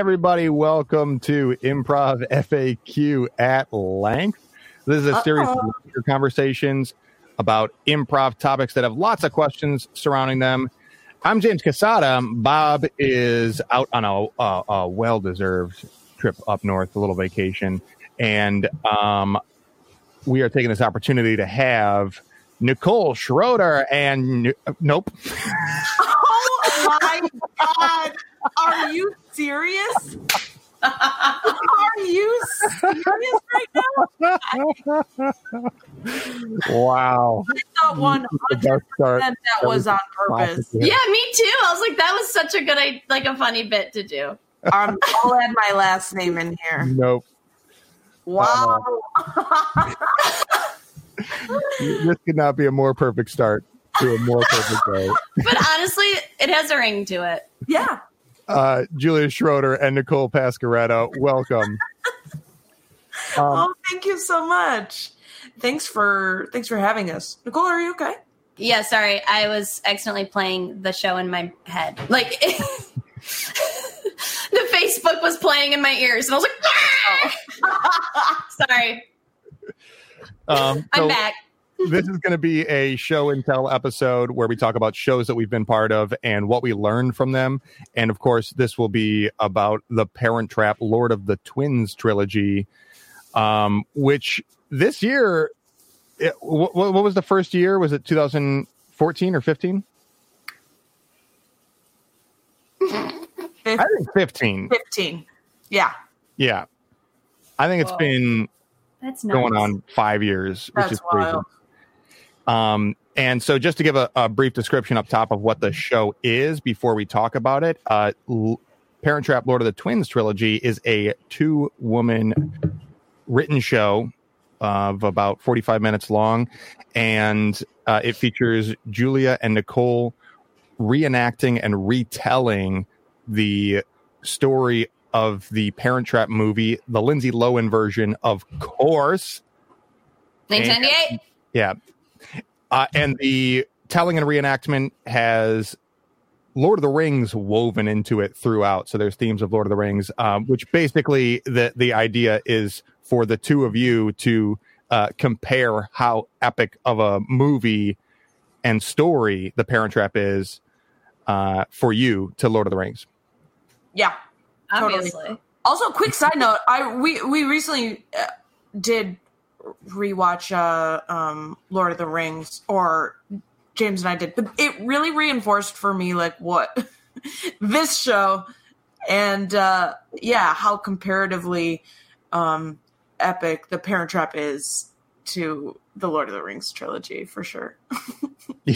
everybody. Welcome to Improv FAQ at length. This is a series Uh-oh. of conversations about improv topics that have lots of questions surrounding them. I'm James Casada. Bob is out on a, a, a well deserved trip up north, a little vacation. And um, we are taking this opportunity to have Nicole Schroeder and nope. Oh my god! Are you serious? Are you serious right now? wow. I thought one The best that was on purpose. Yeah. Yeah, me too. I was like, that was such a good, like a funny bit to do. Um, I'll add my last name in here. Nope. Wow. This could not be a more perfect start to a more perfect day. But honestly, it has a ring to it. yeah. Uh, Julia Schroeder and Nicole Pascaretta, welcome. Um, Oh, thank you so much. Thanks for thanks for having us. Nicole, are you okay? Yeah, sorry. I was accidentally playing the show in my head. Like, the Facebook was playing in my ears, and I was like, "Ah!" sorry. um, I'm back. This is going to be a show and tell episode where we talk about shows that we've been part of and what we learned from them. And of course, this will be about the Parent Trap Lord of the Twins trilogy, um, which this year, it, what, what was the first year? Was it 2014 or 15? I think 15. Fifteen. Yeah. Yeah. I think it's Whoa. been That's nice. going on five years, which That's is crazy. Um, and so, just to give a, a brief description up top of what the show is before we talk about it, uh, L- Parent Trap Lord of the Twins trilogy is a two woman written show of about 45 minutes long. And uh, it features Julia and Nicole reenacting and retelling the story of the Parent Trap movie, the Lindsay Lohan version, of course. 1998. Yeah. Uh, and the telling and reenactment has Lord of the Rings woven into it throughout. So there's themes of Lord of the Rings, um, which basically the, the idea is for the two of you to uh, compare how epic of a movie and story The Parent Trap is uh, for you to Lord of the Rings. Yeah. Totally. Obviously. Also, quick side note: I we we recently uh, did rewatch uh, um, Lord of the Rings, or James and I did, but it really reinforced for me like what this show and uh, yeah, how comparatively um, epic the Parent Trap is to the Lord of the Rings trilogy for sure.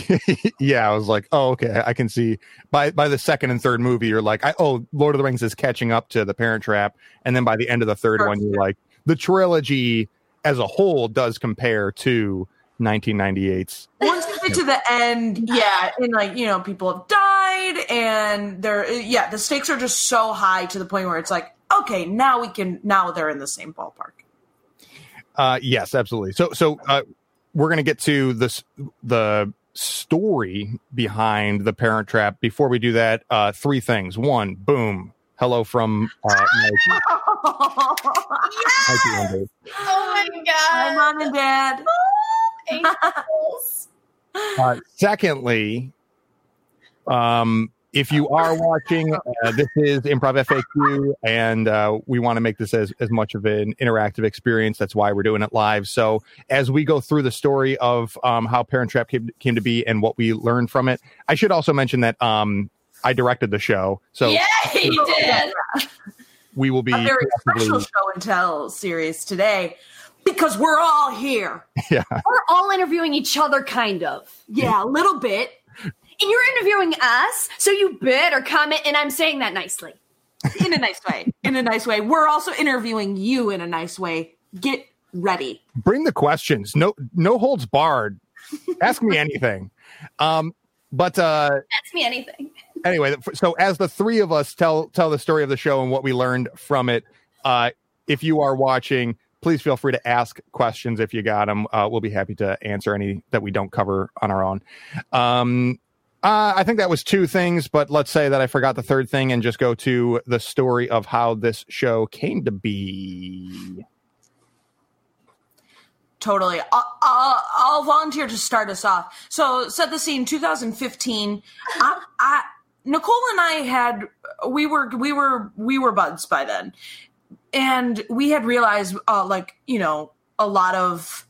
yeah, I was like, oh, okay, I can see. By by the second and third movie, you're like, I, oh, Lord of the Rings is catching up to the Parent Trap, and then by the end of the third one, you're like, the trilogy as a whole does compare to 1998's. once you get to the end, yeah, and like you know, people have died, and they're yeah, the stakes are just so high to the point where it's like, okay, now we can now they're in the same ballpark. Uh, yes, absolutely. So so uh, we're gonna get to this the story behind the Parent Trap. Before we do that, uh, three things. One, boom. Hello from uh, my, my. Oh my Hi, god. mom and dad. Angels. Uh, secondly, um, if you are watching, uh, this is Improv FAQ, and uh, we want to make this as, as much of an interactive experience. That's why we're doing it live. So, as we go through the story of um, how Parent Trap came, came to be and what we learned from it, I should also mention that um, I directed the show. So, yeah, he did. we will be A very possibly- special show and tell series today because we're all here. yeah, We're all interviewing each other, kind of. Yeah, a little bit. And you're interviewing us, so you better comment, and I'm saying that nicely. In a nice way. In a nice way. We're also interviewing you in a nice way. Get ready. bring the questions. No, no holds barred. Ask me anything. Um, but uh, Ask me anything. Anyway, so as the three of us tell tell the story of the show and what we learned from it, uh, if you are watching, please feel free to ask questions if you got them. Uh, we'll be happy to answer any that we don't cover on our own. Um, Uh, I think that was two things, but let's say that I forgot the third thing and just go to the story of how this show came to be. Totally. I'll, I'll, I'll volunteer to start us off. So, set the scene 2015. I, I, Nicole and I had we were we were we were buds by then, and we had realized uh, like you know a lot of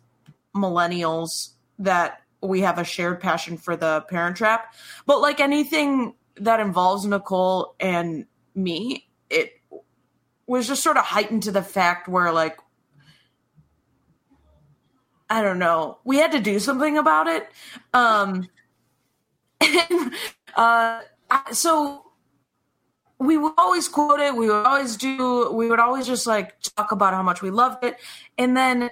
millennials that we have a shared passion for the Parent Trap, but like anything that involves Nicole and me, it was just sort of heightened to the fact where like I don't know, we had to do something about it. Um, and, uh, so we would always quote it. We would always do. We would always just like talk about how much we loved it, and then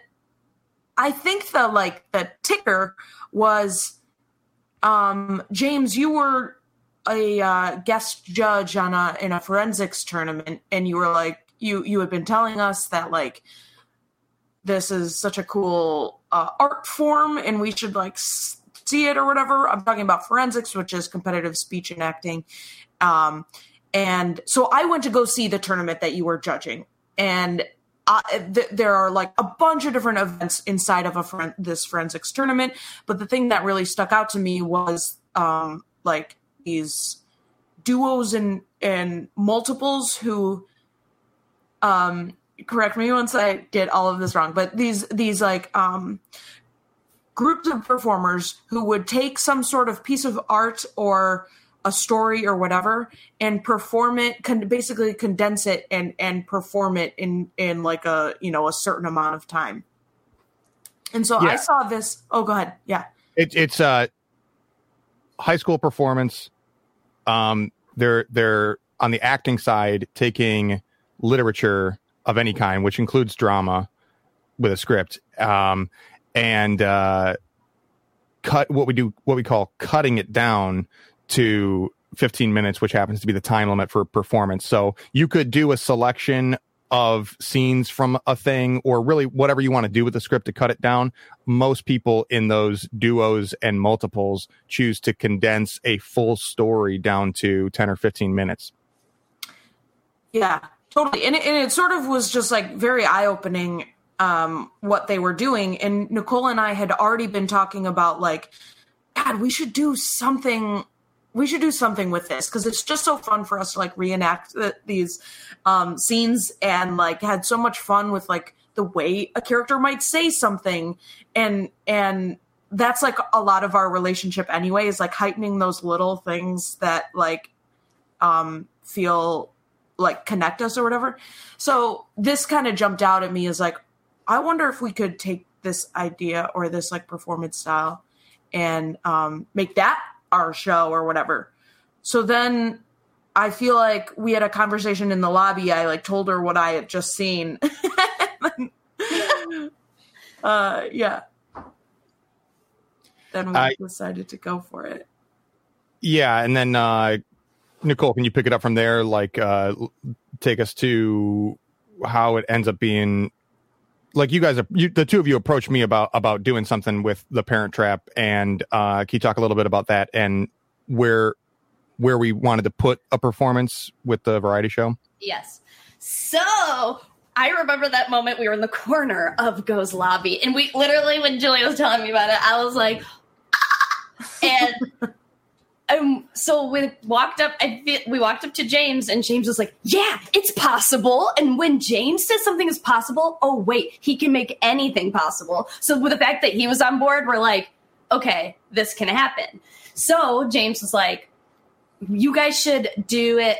I think the like the ticker was, um, James, you were a uh, guest judge on a in a forensics tournament, and you were like you you had been telling us that like this is such a cool uh, art form, and we should like see it or whatever. I'm talking about forensics, which is competitive speech and acting. Um, and so I went to go see the tournament that you were judging, and th- there are like a bunch of different events inside of a this forensics tournament. But the thing that really stuck out to me was um, like these duos and and multiples who um correct me once I get all of this wrong, but these these like um groups of performers who would take some sort of piece of art or a story or whatever and perform it con- basically condense it and and perform it in in like a you know a certain amount of time. And so yeah. i saw this oh go ahead. Yeah. It, it's a high school performance um they're they're on the acting side taking literature of any kind which includes drama with a script. Um and uh, cut what we do, what we call cutting it down to 15 minutes, which happens to be the time limit for performance. So you could do a selection of scenes from a thing or really whatever you want to do with the script to cut it down. Most people in those duos and multiples choose to condense a full story down to 10 or 15 minutes. Yeah, totally. And it, and it sort of was just like very eye opening um, what they were doing. And Nicole and I had already been talking about like, God, we should do something. We should do something with this because it's just so fun for us to like reenact the, these um, scenes and like had so much fun with like the way a character might say something and and that's like a lot of our relationship anyway is like heightening those little things that like um feel like connect us or whatever so this kind of jumped out at me as like I wonder if we could take this idea or this like performance style and um, make that our show or whatever. So then I feel like we had a conversation in the lobby. I like told her what I had just seen. uh, yeah. Then we I, decided to go for it. Yeah, and then uh, Nicole, can you pick it up from there? Like, uh, take us to how it ends up being like you guys are you, the two of you approached me about about doing something with the parent trap and uh can you talk a little bit about that and where where we wanted to put a performance with the variety show? Yes. So I remember that moment we were in the corner of Go's lobby, and we literally, when Julie was telling me about it, I was like, and um, so we walked up. I we walked up to James, and James was like, "Yeah, it's possible." And when James says something is possible, oh wait, he can make anything possible. So with the fact that he was on board, we're like, "Okay, this can happen." So James was like, "You guys should do it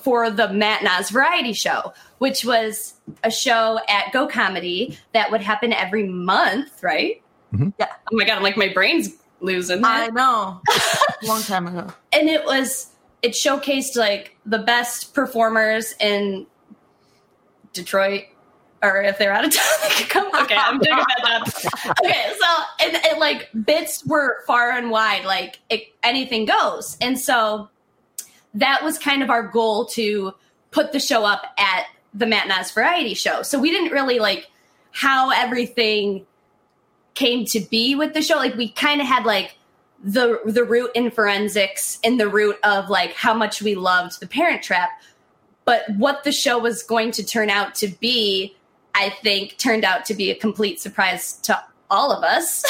for the Matt Nas Variety Show, which was a show at Go Comedy that would happen every month, right?" Mm-hmm. Yeah. Oh my god, I'm like my brain's losing. I know. long time ago. And it was it showcased like the best performers in Detroit or if they're out of town, they could come. Okay, I'm doing a bad job. Okay, so and, and like bits were far and wide, like it, anything goes, and so that was kind of our goal to put the show up at the Matt Nas Variety Show. So we didn't really like how everything came to be with the show. Like we kind of had like the the root in forensics and the root of like how much we loved the Parent Trap, but what the show was going to turn out to be, I think, turned out to be a complete surprise to all of us,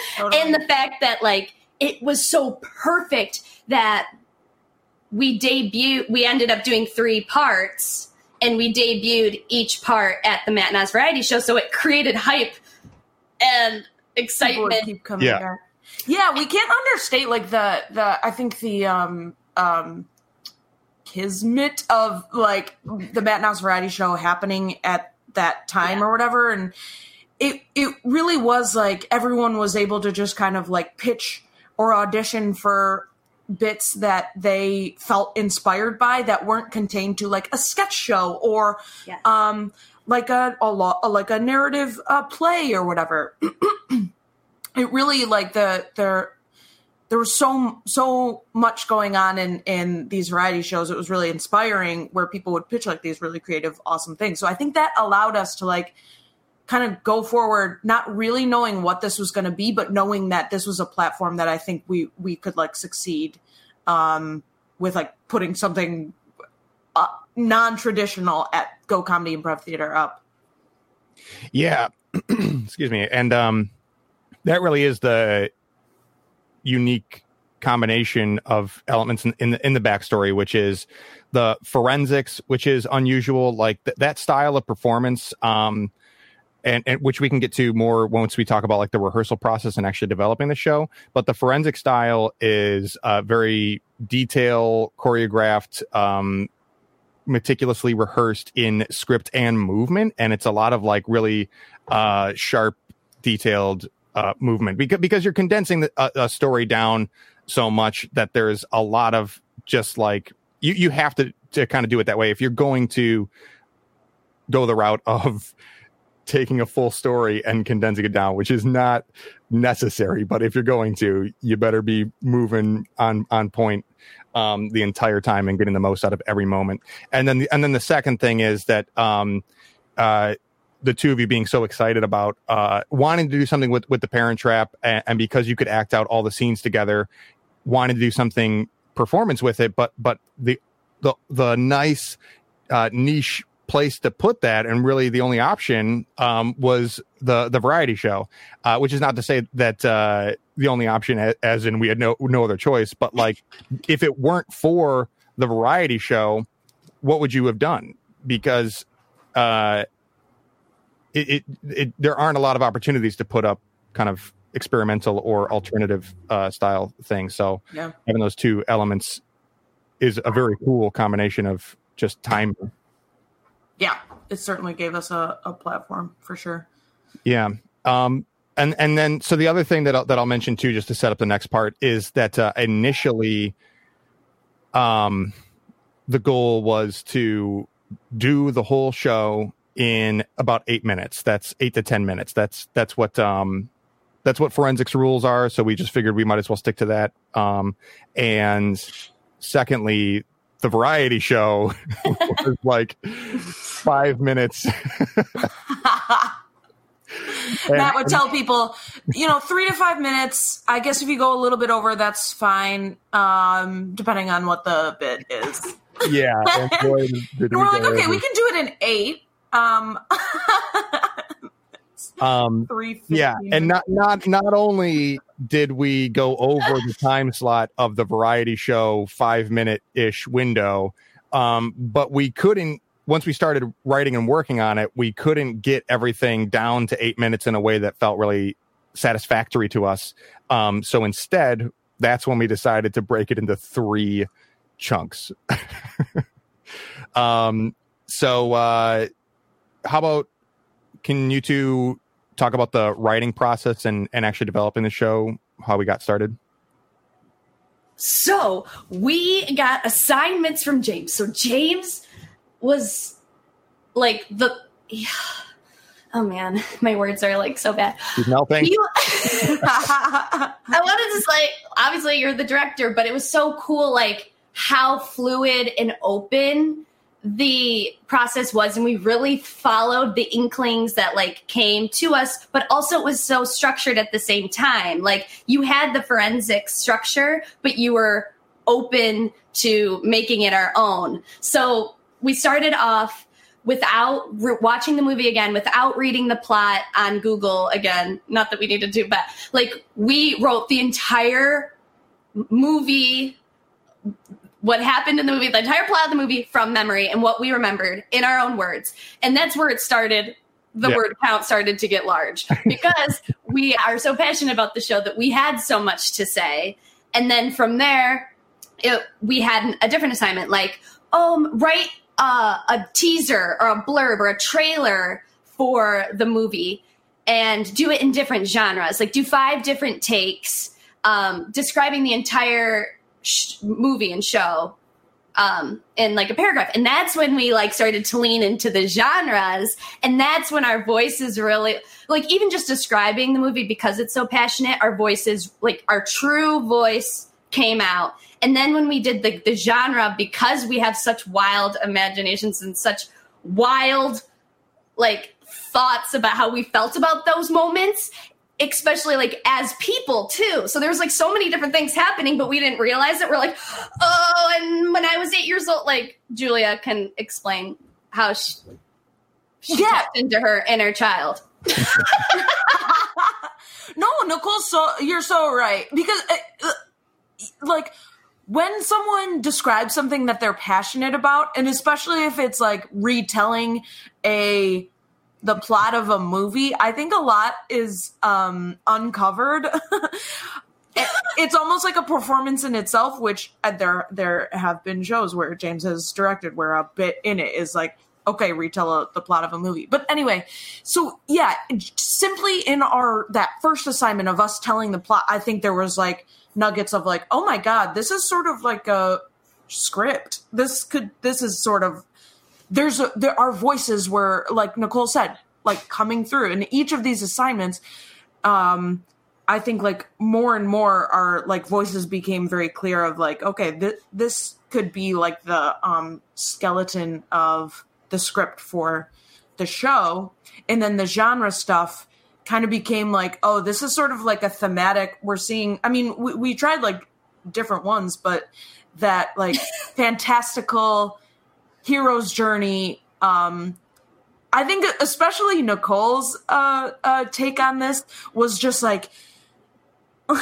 Totally. and the fact that like it was so perfect that we debuted we ended up doing three parts and we debuted each part at the Matt Nas variety show so it created hype and excitement keep coming Yeah. back. Yeah, we can't understate like the the I think the um um kismet of like the Matt Nas variety show happening at that time Yeah. or whatever and it it really was like everyone was able to just kind of like pitch or audition for bits that they felt inspired by that weren't contained to like a sketch show or Yes. um like a, a lo- like a narrative uh, play or whatever. It really like the there there was so so much going on in in these variety shows. It was really inspiring where people would pitch like these really creative awesome things. So i think that allowed us to like kind of go forward not really knowing what this was going to be but knowing that this was a platform that i think we we could like succeed um with like putting something uh, non-traditional at go comedy improv theater up Yeah. Excuse me. And um that really is the unique combination of elements in, in the in the backstory, which is the forensics, which is unusual, like th- that style of performance, um, and, and which we can get to more once we talk about like the rehearsal process and actually developing the show. But the forensic style is uh, very detail choreographed, um, meticulously rehearsed in script and movement, and it's a lot of like really uh, sharp, detailed uh, movement. Because because you're condensing the, a, a story down so much that there's a lot of just like you you have to to kind of do it that way. If you're going to go the route of taking a full story and condensing it down which is not necessary but if you're going to you better be moving on on point um the entire time and getting the most out of every moment. And then the, and then the second thing is that um uh the two of you being so excited about uh, wanting to do something with, with the Parent Trap, and, and because you could act out all the scenes together, wanted to do something performance with it, but but the the the nice uh, niche place to put that, and really the only option um, was the the variety show, uh, which is not to say that uh, the only option, as in we had no no other choice, but like if it weren't for the variety show, what would you have done? Because uh, it, it, it there aren't a lot of opportunities to put up kind of experimental or alternative uh, style things. So yeah having those two elements is a very cool combination of just time. Yeah it certainly gave us a, a platform for sure Yeah. Um, and and then so the other thing that I'll, that I'll mention too, just to set up the next part, is that uh, initially, um, the goal was to do the whole show in about eight minutes. That's eight to ten minutes. That's that's what um, that's what forensics rules are. So we just figured we might as well stick to that. Um, and secondly, the variety show was like five minutes. Matt would tell people, you know, three to five minutes. I guess if you go a little bit over, that's fine, um, depending on what the bit is. yeah. and we And we're like, okay, we can do it in eight. Um, Um, three. yeah, and not not not only did we go over the time slot of the variety show five minute ish window, um, but we couldn't. Once we started writing and working on it, we couldn't get everything down to eight minutes in a way that felt really satisfactory to us. Um, so instead, that's when we decided to break it into three chunks. um, so, uh, how about can you two talk about the writing process and, and actually developing the show, how we got started? So we got assignments from James. So James was like the. Yeah. Oh man, my words are like so bad. Melting. You, I wanted to say, obviously you're the director, but it was so cool, like how fluid and open the process was and we really followed the inklings that like came to us but also it was so structured at the same time like you had the forensic structure but you were open to making it our own so we started off without re- watching the movie again without reading the plot on google again not that we need to but like we wrote the entire movie what happened in the movie, the entire plot of the movie from memory and what we remembered in our own words. And that's where it started. The Yeah. word count started to get large because we are so passionate about the show that we had so much to say. And then from there, it, we had a different assignment like, um, write uh, a teaser or a blurb or a trailer for the movie and do it in different genres. Like, do five different takes um, describing the entire sh- movie and show um, in like a paragraph. And that's when we like started to lean into the genres. And that's when our voices really, like, even just describing the movie because it's so passionate, our voices, like, our true voice came out. And then when we did the, the genre, because we have such wild imaginations and such wild, like, thoughts about how we felt about those moments, especially like as people too. So there was like so many different things happening, but we didn't realize it. We're like, oh, and when I was eight years old, like Julia can explain how she, she Yeah. tapped into her inner child. no, Nicole, so you're so right because, uh, like, when someone describes something that they're passionate about, and especially if it's like retelling a the plot of a movie, I think a lot is um, uncovered. It's almost like a performance in itself, which uh, there there have been shows where James has directed where a bit in it is like okay, retell a, the plot of a movie. But anyway, so yeah, simply in our that first assignment of us telling the plot, I think there was like nuggets of like, oh my god, this is sort of like a script. This could this is sort of there's a, there are voices were like Nicole said, like coming through in each of these assignments. Um, I think like more and more our like voices became very clear of like, okay, th- this could be like the um, skeleton of the script for the show, and then the genre stuff kind of became like, oh, this is sort of like a thematic. We're seeing. I mean, we, we tried like different ones, but that like fantastical hero's journey. Um, I think especially Nicole's uh, uh, take on this was just like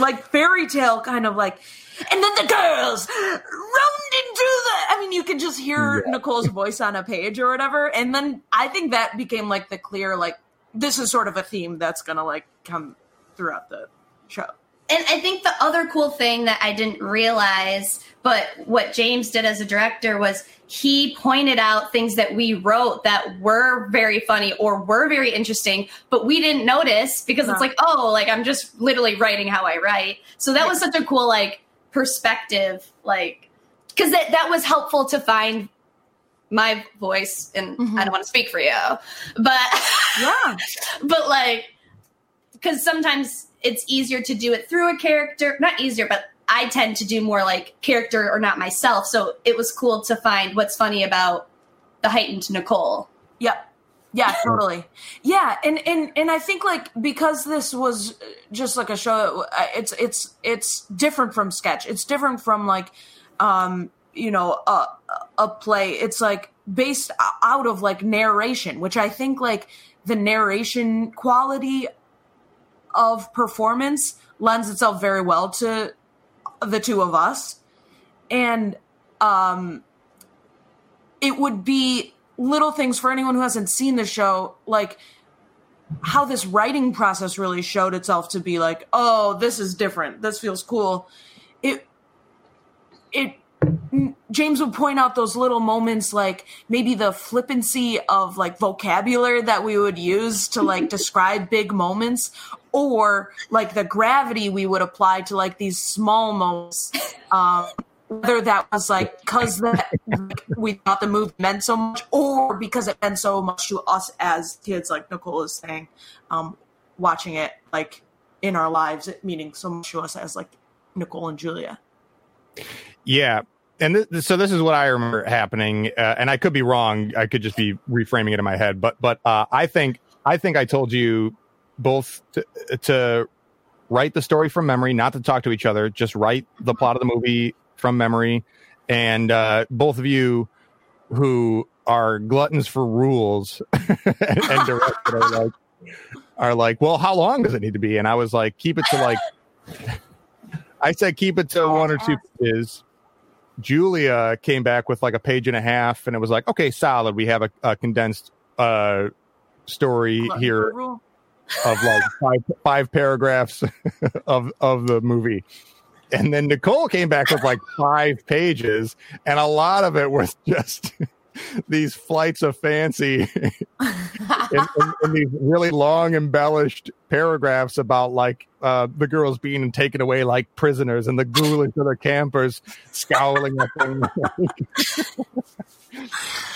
like fairy tale kind of like and then the girls roamed into the I mean you can just hear Nicole's voice on a page or whatever and then I think that became like the clear like this is sort of a theme that's gonna like come throughout the show. And I think the other cool thing that I didn't realize, but what James did as a director was he pointed out things that we wrote that were very funny or were very interesting, but we didn't notice because it's uh-huh. like, oh, like I'm just literally writing how I write. So that was such a cool like perspective, like because that that was helpful to find my voice. And Mhm. I don't want to speak for you, but Yeah. but like because sometimes it's easier to do it through a character not easier but i tend to do more like character or not myself so it was cool to find what's funny about the heightened nicole Yeah. Yeah, totally. Yeah, and and and I think like because this was just like a show, it's it's it's different from sketch. It's different from like, um, you know, a a play. It's like based out of like narration, which I think like the narration quality of performance lends itself very well to the two of us, and um, it would be little things for anyone who hasn't seen the show, like how this writing process really showed itself to be like, oh, this is different. This feels cool. It, it, James would point out those little moments, like maybe the flippancy of like vocabulary that we would use to like describe big moments, or like the gravity we would apply to like these small moments. Um, whether that was like because that like, we thought the movie meant so much, or because it meant so much to us as kids, like Nicole is saying, um, watching it like in our lives, it meaning so much to us as like Nicole and Julia. Yeah. And this, so this is what I remember happening, uh, and I could be wrong. I could just be reframing it in my head, but but uh, I think I think I told you both to, to write the story from memory, not to talk to each other, just write the plot of the movie from memory, and uh, both of you who are gluttons for rules and, and directed are like are like, well, how long does it need to be? And I was like, keep it to like. I said keep it to one or two pages Julia came back with like a page and a half, and it was like, okay, solid. We have a, a condensed uh, story here of like five five paragraphs of of the movie. And then Nicole came back with like five pages, and a lot of it was just these flights of fancy in, these really long embellished paragraphs about like uh, the girls being taken away like prisoners and the ghoulish other campers scowling at them.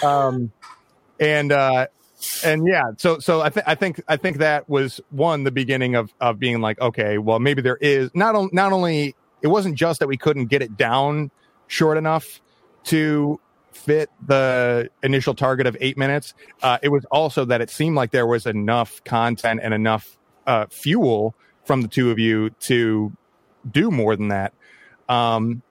Um, and uh, and yeah so so I, think I think I think that was one the beginning of of being like okay well maybe there is not not only it wasn't just that we couldn't get it down short enough to fit the initial target of eight minutes. Uh, it was also that it seemed like there was enough content and enough uh, fuel from the two of you to do more than that. Um,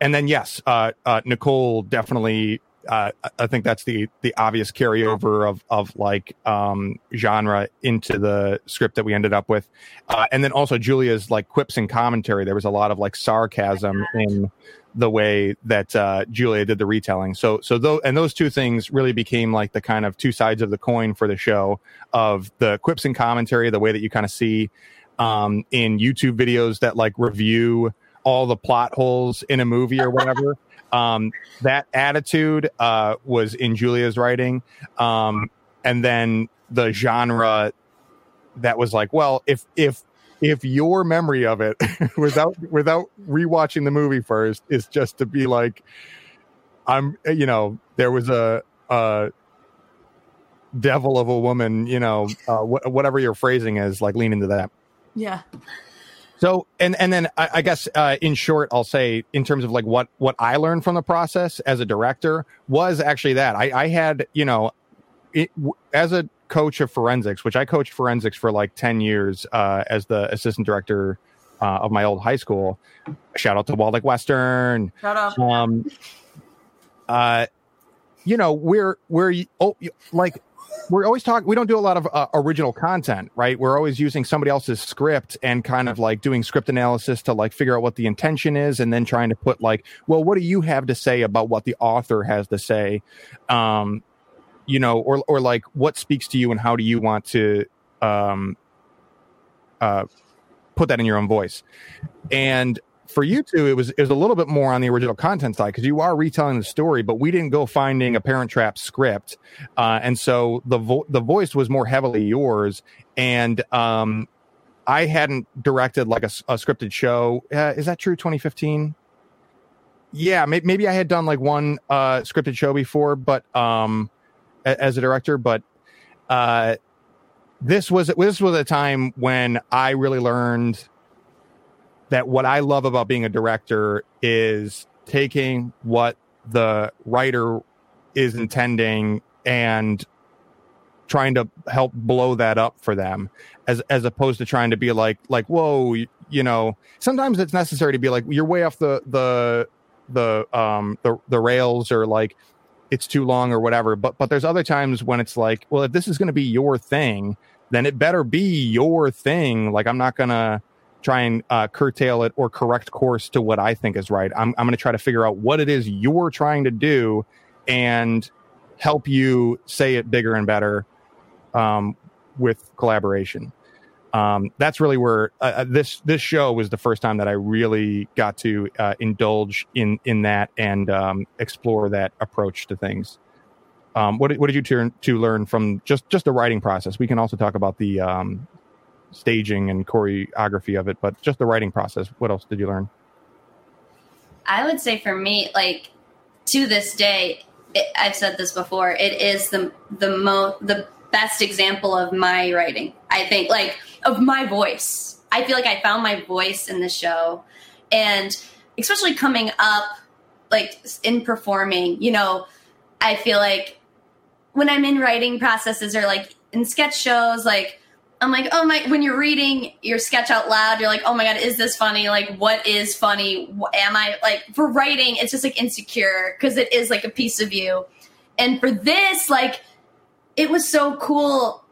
and then yes, uh, uh Nicole definitely. Uh, I think that's the the obvious carryover of of like um, genre into the script that we ended up with, uh, and then also Julia's like quips and commentary. There was a lot of like sarcasm in the way that uh, Julia did the retelling. So so though and those two things really became like the kind of two sides of the coin for the show of the quips and commentary, the way that you kind of see um, in YouTube videos that like review all the plot holes in a movie or whatever. um, that attitude uh, was in Julia's writing, um, and then the genre that was like, well, if if if your memory of it without without rewatching the movie first is just to be like i'm you know there was a a devil of a woman you know uh, wh- whatever your phrasing is like lean into that. Yeah. So and and then I, I guess uh, in short, I'll say in terms of like what what I learned from the process as a director was actually that. I, I had you know it, as a coach of forensics, which I coached forensics for like 10 years uh, as the assistant director uh, of my old high school. Shout out to Walled Lake Western. Shout out. Um, uh, you know, we're, we're, oh, like, we're always talking, we don't do a lot of uh, original content, right? We're always using somebody else's script and kind of like doing script analysis to like figure out what the intention is and then trying to put like, well, what do you have to say about what the author has to say? Um, you know, or or like what speaks to you and how do you want to um, uh, put that in your own voice? And for you two, it was it was a little bit more on the original content side because you are retelling the story, but we didn't go finding a Parent Trap script, uh, and so the vo- the voice was more heavily yours. And um, I hadn't directed like a, a scripted show. Uh, is that true? Twenty fifteen. Yeah, maybe, maybe I had done like one uh, scripted show before, but um, as a director, but uh, this was this was a time when I really learned that what I love about being a director is taking what the writer is intending and trying to help blow that up for them as as opposed to trying to be like like whoa you, you know sometimes it's necessary to be like you're way off the the the um the the rails or like it's too long or whatever. But but there's other times when it's like, well, if this is going to be your thing, then it better be your thing. Like I'm not gonna try and uh, curtail it or correct course to what I think is right. I'm I'm gonna try to figure out what it is you're trying to do and help you say it bigger and better um, with collaboration um, that's really where uh, uh, this this show was the first time that I really got to uh, indulge in in that and um, explore that approach to things. Um, what, what did you turn to learn from just just the writing process? We can also talk about the um, staging and choreography of it, but just the writing process. What else did you learn? I would say for me, like to this day, it, I've said this before. It is the the mo the best example of my writing. I think like of my voice. I feel like I found my voice in the show. And especially coming up like in performing, you know, I feel like when I'm in writing processes or like in sketch shows, like I'm like, oh my, when you're reading your sketch out loud, you're like, oh my God, is this funny? Like, what is funny? Am I like, for writing, it's just like insecure because it is like a piece of you. And for this, like, it was so cool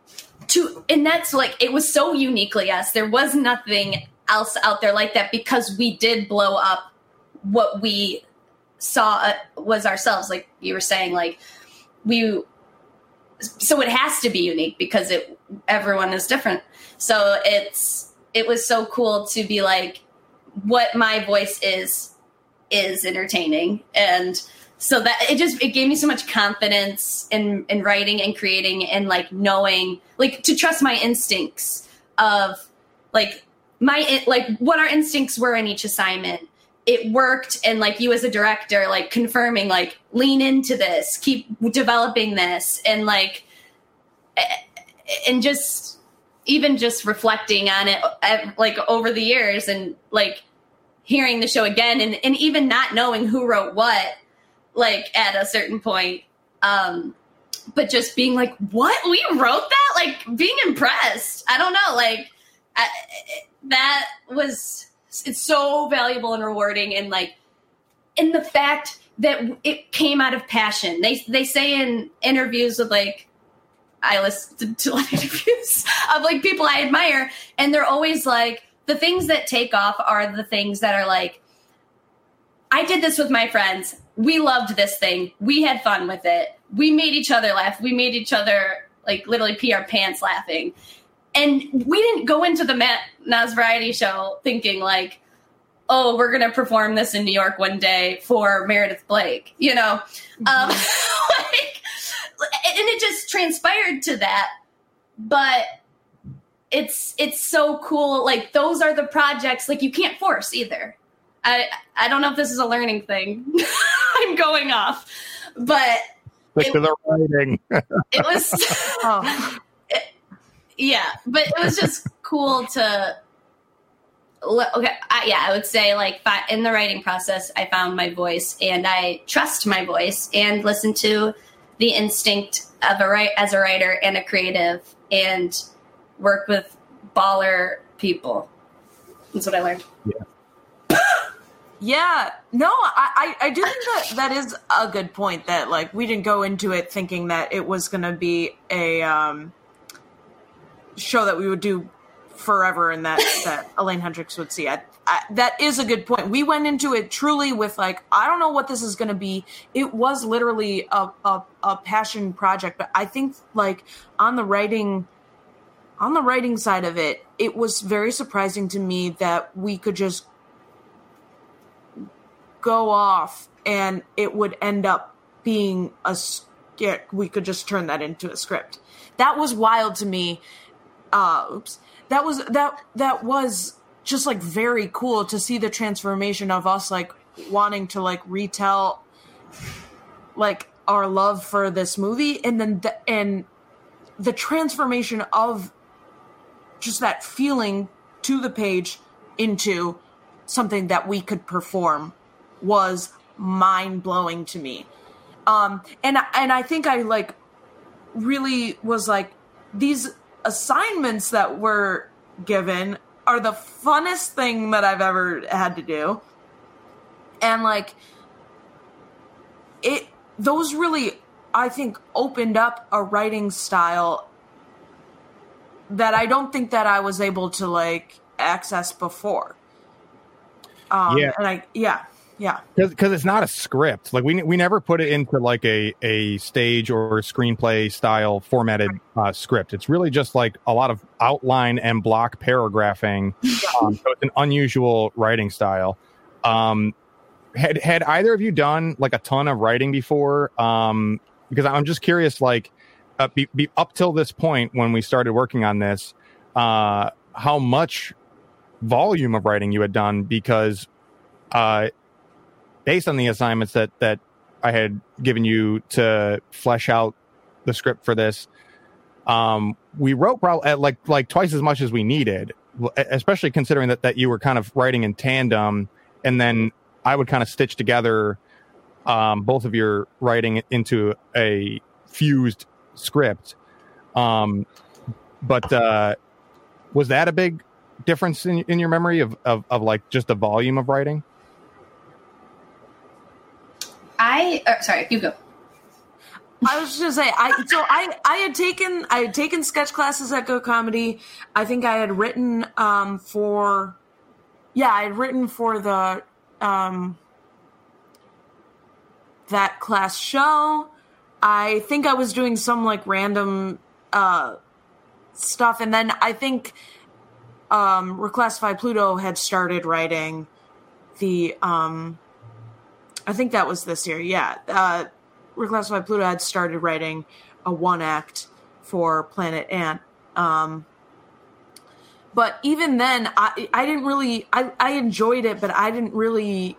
to, and that's like, it was so uniquely us. There was nothing else out there like that because we did blow up what we saw uh, was ourselves. Like you were saying, like, we, so it has to be unique because it everyone is different. So it's it was so cool to be like what my voice is is entertaining and so that it just it gave me so much confidence in in writing and creating and like knowing like to trust my instincts of like my like what our instincts were in each assignment. It worked and like you as a director like confirming like lean into this keep developing this and like eh, eh, and just even just reflecting on it eh, like over the years and like hearing the show again and, and even not knowing who wrote what like at a certain point um but just being like what? We wrote that? Like being impressed. I don't know like I, that was it's so valuable and rewarding and like in the fact that it came out of passion. They they say in interviews with like I listen to a lot of interviews of like people I admire, and they're always like the things that take off are the things that are like, I did this with my friends. We loved this thing. We had fun with it. We made each other laugh. We made each other like literally pee our pants laughing. And we didn't go into the Matt Nas variety show thinking like, oh, we're gonna perform this in New York one day for Meredith Blake, you know? Mm-hmm. Um, like and it just transpired to that. But it's it's so cool. Like those are the projects like you can't force either. I I don't know if this is a learning thing. I'm going off, but it, the writing. it was, oh, it, yeah, but it was just cool to. Okay, I, yeah, I would say like in the writing process, I found my voice and I trust my voice and listen to the instinct of a right as a writer and a creative and work with baller people. That's what I learned. Yeah. Yeah. No, I, I, do think that that is a good point that like we didn't go into it thinking that it was gonna be a um, show that we would do forever and that that Elaine Hendrie would see. I, I, that is a good point. We went into it truly with like I don't know what this is going to be. It was literally a, a a passion project, but I think like on the writing on the writing side of it, it was very surprising to me that we could just go off and it would end up being a we could just turn that into a script. That was wild to me. Uh, oops that was that that was just like very cool to see the transformation of us like wanting to like retell like our love for this movie and then the, and the transformation of just that feeling to the page into something that we could perform was mind blowing to me. Um, and and I think I like really was like these assignments that were given are the funnest thing that I've ever had to do. And like it those really I think opened up a writing style that I don't think that I was able to like access before. Um, yeah. and I yeah yeah. Because it's not a script. Like we we never put it into like a a stage or screenplay style formatted uh, script. It's really just like a lot of outline and block paragraphing um, so it's an unusual writing style. Um had had either of you done like a ton of writing before? Um because i'm just curious like uh, be, be, up till this point when we started working on this uh how much volume of writing you had done because uh based on the assignments that that I had given you to flesh out the script for this, um, we wrote probably like like twice as much as we needed, especially considering that that you were kind of writing in tandem, and then I would kind of stitch together um, both of your writing into a fused script. Um, but uh, was that a big difference in, in your memory of, of, of like just the volume of writing? I uh, sorry, you go. I was just gonna say, I so I I had taken I had taken sketch classes at Go Comedy. I think I had written um for, yeah, I had written for the um that class show. I think I was doing some like random uh stuff, and then I think um Reclassified Pluto had started writing the um I think that was this year, yeah. Uh Reclassified Pluto had started writing a one act for Planet Ant. Um, but even then, I I didn't really I, I enjoyed it, but I didn't really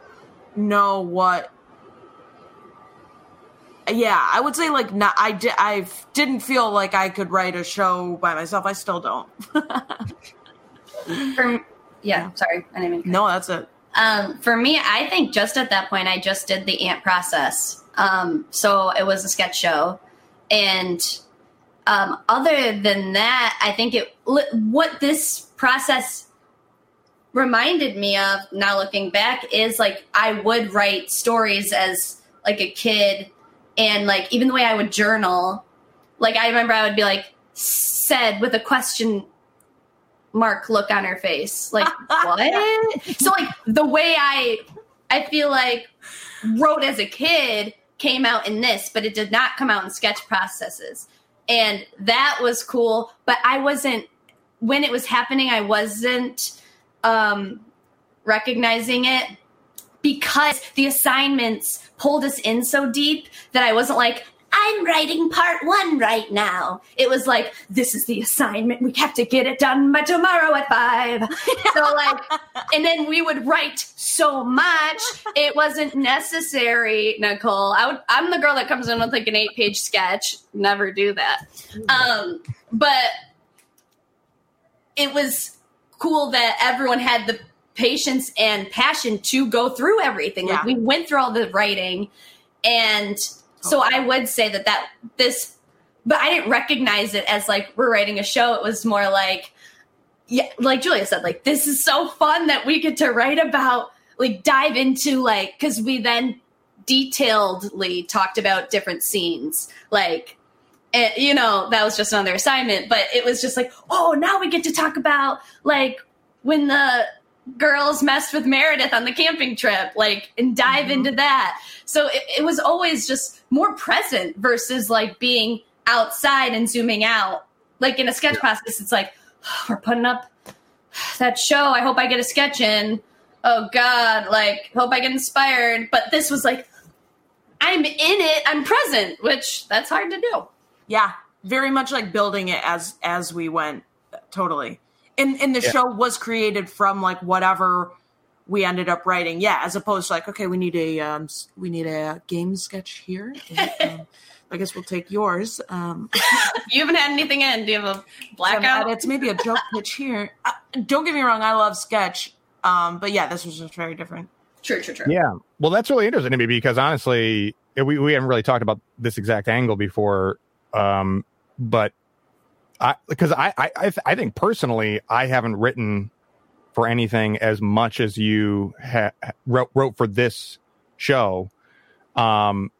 know what. Yeah, I would say like not. I di- I didn't feel like I could write a show by myself. I still don't. For, yeah, sorry, I didn't mean. no, that's it. Um, for me, I think just at that point, I just did the ant process. Um, so it was a sketch show, and um, other than that, I think it what this process reminded me of now looking back is like I would write stories as like a kid, and like even the way I would journal, like I remember I would be like said with a question mark look on her face. Like what? So like the way i i feel like wrote as a kid came out in this but it did not come out in sketch processes. And that was cool but i wasn't when it was happening i wasn't um recognizing it because the assignments pulled us in so deep that i wasn't like I'm writing part one right now. It was like, this is the assignment. We have to get it done by tomorrow at five. so, like, and then we would write so much, it wasn't necessary, Nicole. I would, I'm the girl that comes in with like an eight page sketch. Never do that. Um, but it was cool that everyone had the patience and passion to go through everything. Like, we went through all the writing and so I would say that that this, but I didn't recognize it as like we're writing a show. It was more like, yeah, like Julia said, like this is so fun that we get to write about, like dive into like because we then detailedly talked about different scenes, like. And, you know that was just another assignment, but it was just like, oh, now we get to talk about like when the girls messed with Meredith on the camping trip, like, and dive mm-hmm. into that. So it, it was always just more present versus like being outside and zooming out. Like in a sketch process, it's like, we're putting up that show. I hope I get a sketch in. Oh God, like, hope I get inspired. But this was like, I'm in it, I'm present, which that's hard to do. Yeah, very much like building it as as we went. Totally. And and the Yeah. show was created from like whatever we ended up writing. Yeah, as opposed to like, okay, we need a um we need a game sketch here. And, um, I guess we'll take yours. Um, You haven't had anything in. Do you have a some blackout? it's maybe a joke pitch here. Uh, don't get me wrong, I love sketch. Um, but yeah, this was just very different. True, true, true. Yeah. Well, that's really interesting to me because honestly, we, we haven't really talked about this exact angle before. Um, but I, because I, I, I, think personally, I haven't written for anything as much as you ha- wrote, wrote for this show. Um,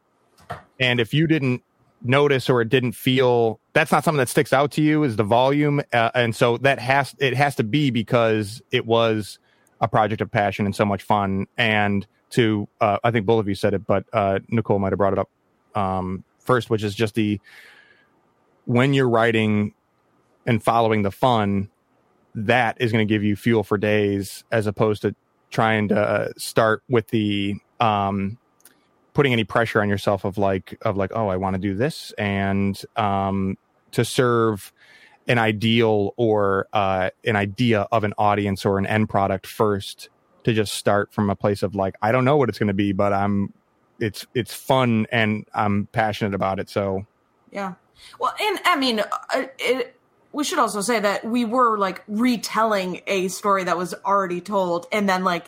and if you didn't notice or it didn't feel, that's not something that sticks out to you is the volume. Uh, and so that has, it has to be because it was a project of passion and so much fun. And to, uh, I think both of you said it, but uh, Nicole might have brought it up um, first, which is just the when you're writing and following the fun, that is going to give you fuel for days as opposed to trying to uh, start with the um, putting any pressure on yourself of like of like oh I want to do this and um, to serve an ideal or uh, an idea of an audience or an end product first to just start from a place of like I don't know what it's going to be but I'm it's it's fun and I'm passionate about it so Yeah. Well, and I mean, uh, it, we should also say that we were like retelling a story that was already told, and then like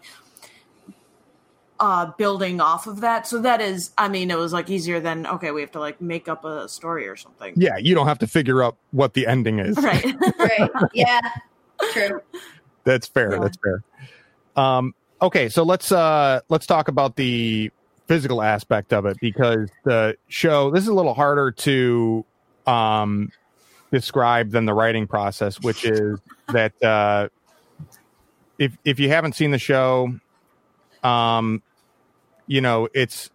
uh building off of that. So that is I mean it was like easier than okay, we have to like make up a story or something. Yeah, you don't have to figure out what the ending is. Right. Right. Yeah. True. That's fair. Yeah. That's fair. Um, okay, so let's uh, let's talk about the physical aspect of it because the show this is a little harder to um, describe than the writing process, which is that uh, if if you haven't seen the show, um, you know it's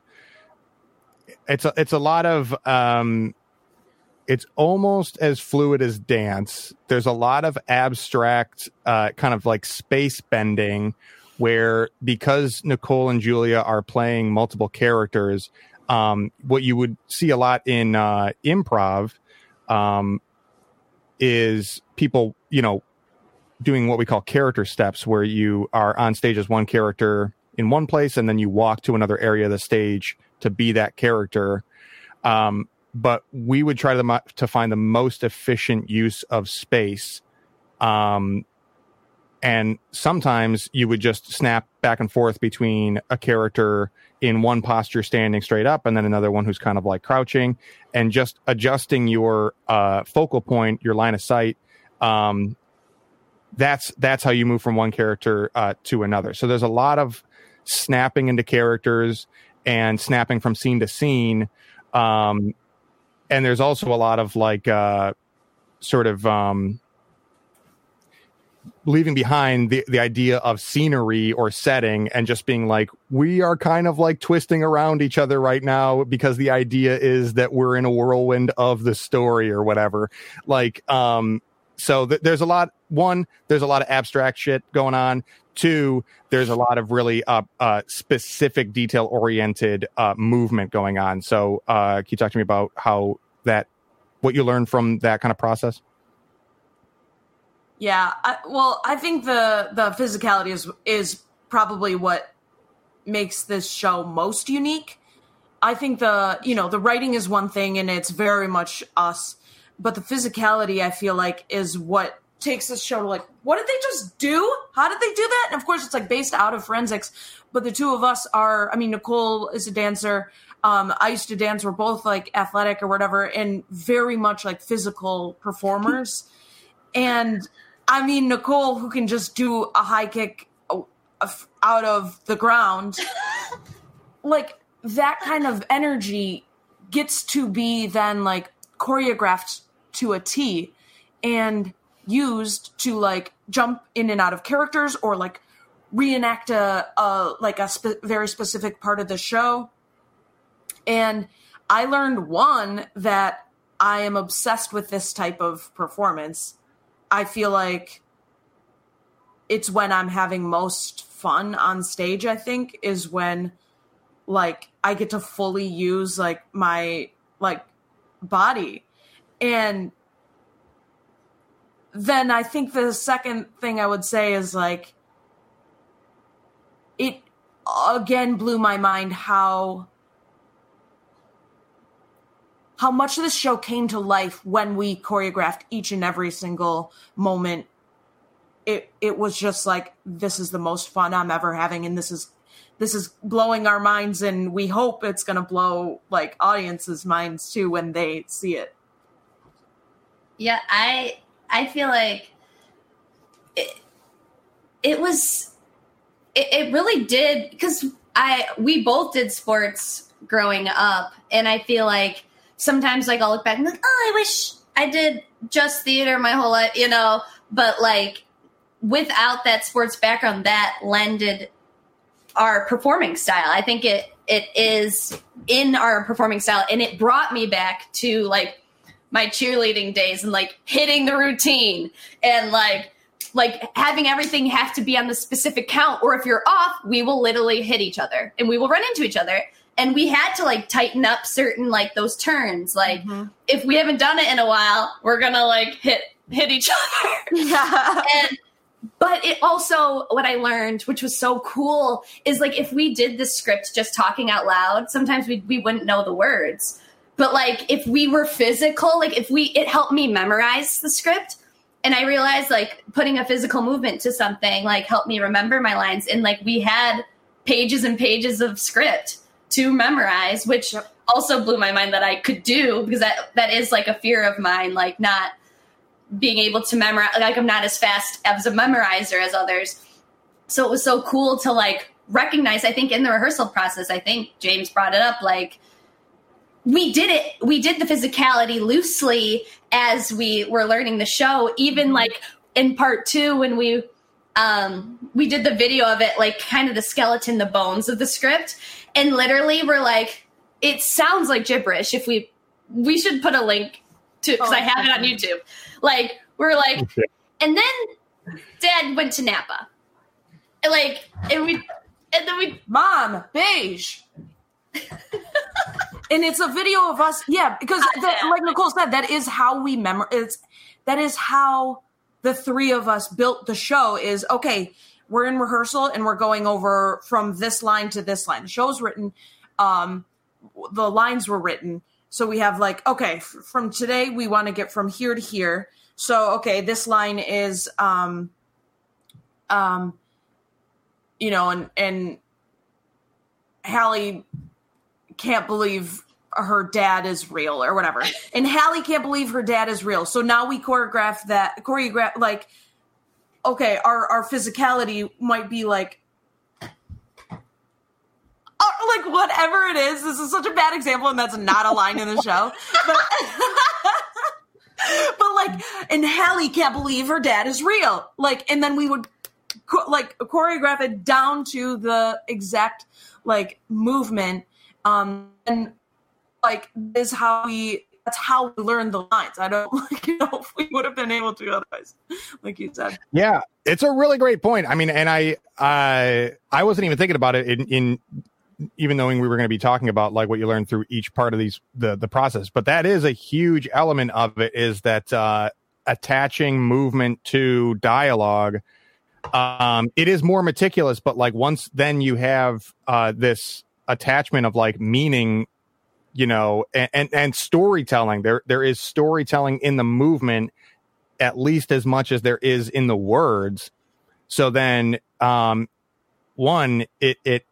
it's a, it's a lot of um, it's almost as fluid as dance. There's a lot of abstract, uh, kind of like space bending, where because Nicole and Julia are playing multiple characters, um, what you would see a lot in uh, improv um, is people, you know, doing what we call character steps, where you are on stage as one character in one place, and then you walk to another area of the stage to be that character. Um, but we would try to, to find the most efficient use of space. Um, and sometimes you would just snap back and forth between a character in one posture standing straight up and then another one who's kind of like crouching and just adjusting your uh, focal point, your line of sight. Um, that's that's how you move from one character uh, to another. So there's a lot of snapping into characters and snapping from scene to scene. Um, and there's also a lot of like uh, sort of um, leaving behind the, the idea of scenery or setting and just being like we are kind of like twisting around each other right now because the idea is that we're in a whirlwind of the story or whatever. Like um so th- there's a lot one there's a lot of abstract shit going on. Two there's a lot of really uh, uh specific detail oriented uh movement going on. So uh can you talk to me about how that what you learned from that kind of process Yeah, I, well, I think the the physicality is is probably what makes this show most unique. I think the you know the writing is one thing and it's very much us, but the physicality I feel like is what takes this show to like what did they just do? How did they do that? And of course it's like based out of forensics, but the two of us are I mean Nicole is a dancer. Um, I used to dance. We're both like athletic or whatever, and very much like physical performers. and I mean, Nicole, who can just do a high kick uh, out of the ground, like that kind of energy gets to be then like choreographed to a T and used to like jump in and out of characters or like reenact a, a like a spe- very specific part of the show. And I learned one that I am obsessed with this type of performance. I feel like it's when I'm having most fun on stage, I think, is when like I get to fully use like my like body. And then I think the second thing I would say is like it again blew my mind how how much of this show came to life when we choreographed each and every single moment. It it was just like this is the most fun i'm ever having and this is this is blowing our minds and we hope it's going to blow like audiences minds too when they see it. Yeah, I I feel like it, it was it, it really did because I we both did sports growing up, and I feel like sometimes like I'll look back and like, oh, I wish I did just theater my whole life, you know. But like without that sports background, that lended our performing style. I think it it is in our performing style, and it brought me back to like my cheerleading days and like hitting the routine and like like having everything have to be on the specific count or if you're off we will literally hit each other and we will run into each other and we had to like tighten up certain like those turns. Like mm-hmm. if we haven't done it in a while we're gonna like hit hit each other. Yeah. And but it also what i learned which was so cool is like if we did the script just talking out loud sometimes we, we wouldn't know the words. But like if we were physical like if we it helped me memorize the script and i realized like putting a physical movement to something like helped me remember my lines and like we had pages and pages of script to memorize, which Yep. also blew my mind that I could do because that that is like a fear of mine, like not being able to memorize. Like I'm not as fast as a memorizer as others. So it was so cool to like recognize. I think in the rehearsal process, I think James brought it up, like we did it we did the physicality loosely as we were learning the show even like in part two when we um we did the video of it like kind of the skeleton the bones of the script and literally we're like it sounds like gibberish if we we should put a link to because Oh, i have it on youtube like we're like Okay. and then dad went to napa and like and we and then we Mom, beige. and it's a video of us, yeah, because that, like Nicole said, that is how we memor. It's that is how the three of us built the show. Is okay. We're in rehearsal and we're going over from this line to this line. The show's written. Um, the lines were written, so we have like okay, f- from today we want to get from here to here. So okay, this line is um, um, you know, and and Hallie can't believe her dad is real or whatever. And Hallie can't believe her dad is real. So now we choreograph that choreograph like okay, our our physicality might be like uh, like whatever it is. This is such a bad example and that's not a line in the show. But but like and Hallie can't believe her dad is real. Like and then we would cho- like choreograph it down to the exact like movement um and like this is how we that's how we learn the lines i don't like you know we would have been able to otherwise like you said Yeah, it's a really great point. I mean, and I I I wasn't even thinking about it in, in even knowing we were going to be talking about like what you learn through each part of these the the process. But that is a huge element of it is that uh, attaching movement to dialogue. Um, it is more meticulous, but like once then you have uh, this attachment of like meaning you know and, and and storytelling there there is storytelling in the movement at least as much as there is in the words. So then, um, one, it, it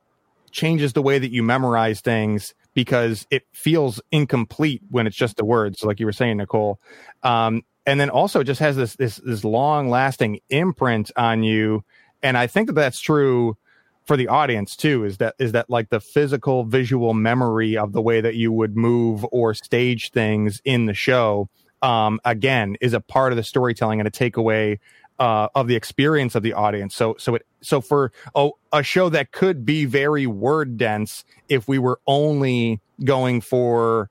changes the way that you memorize things because it feels incomplete when it's just the words, like you were saying, Nicole. Um, and then also it just has this, this, this long lasting imprint on you. And I think that that's true for the audience too, is that, is that like the physical visual memory of the way that you would move or stage things in the show um, again is a part of the storytelling and a takeaway uh, of the experience of the audience. So so it so for a, a show that could be very word dense if we were only going for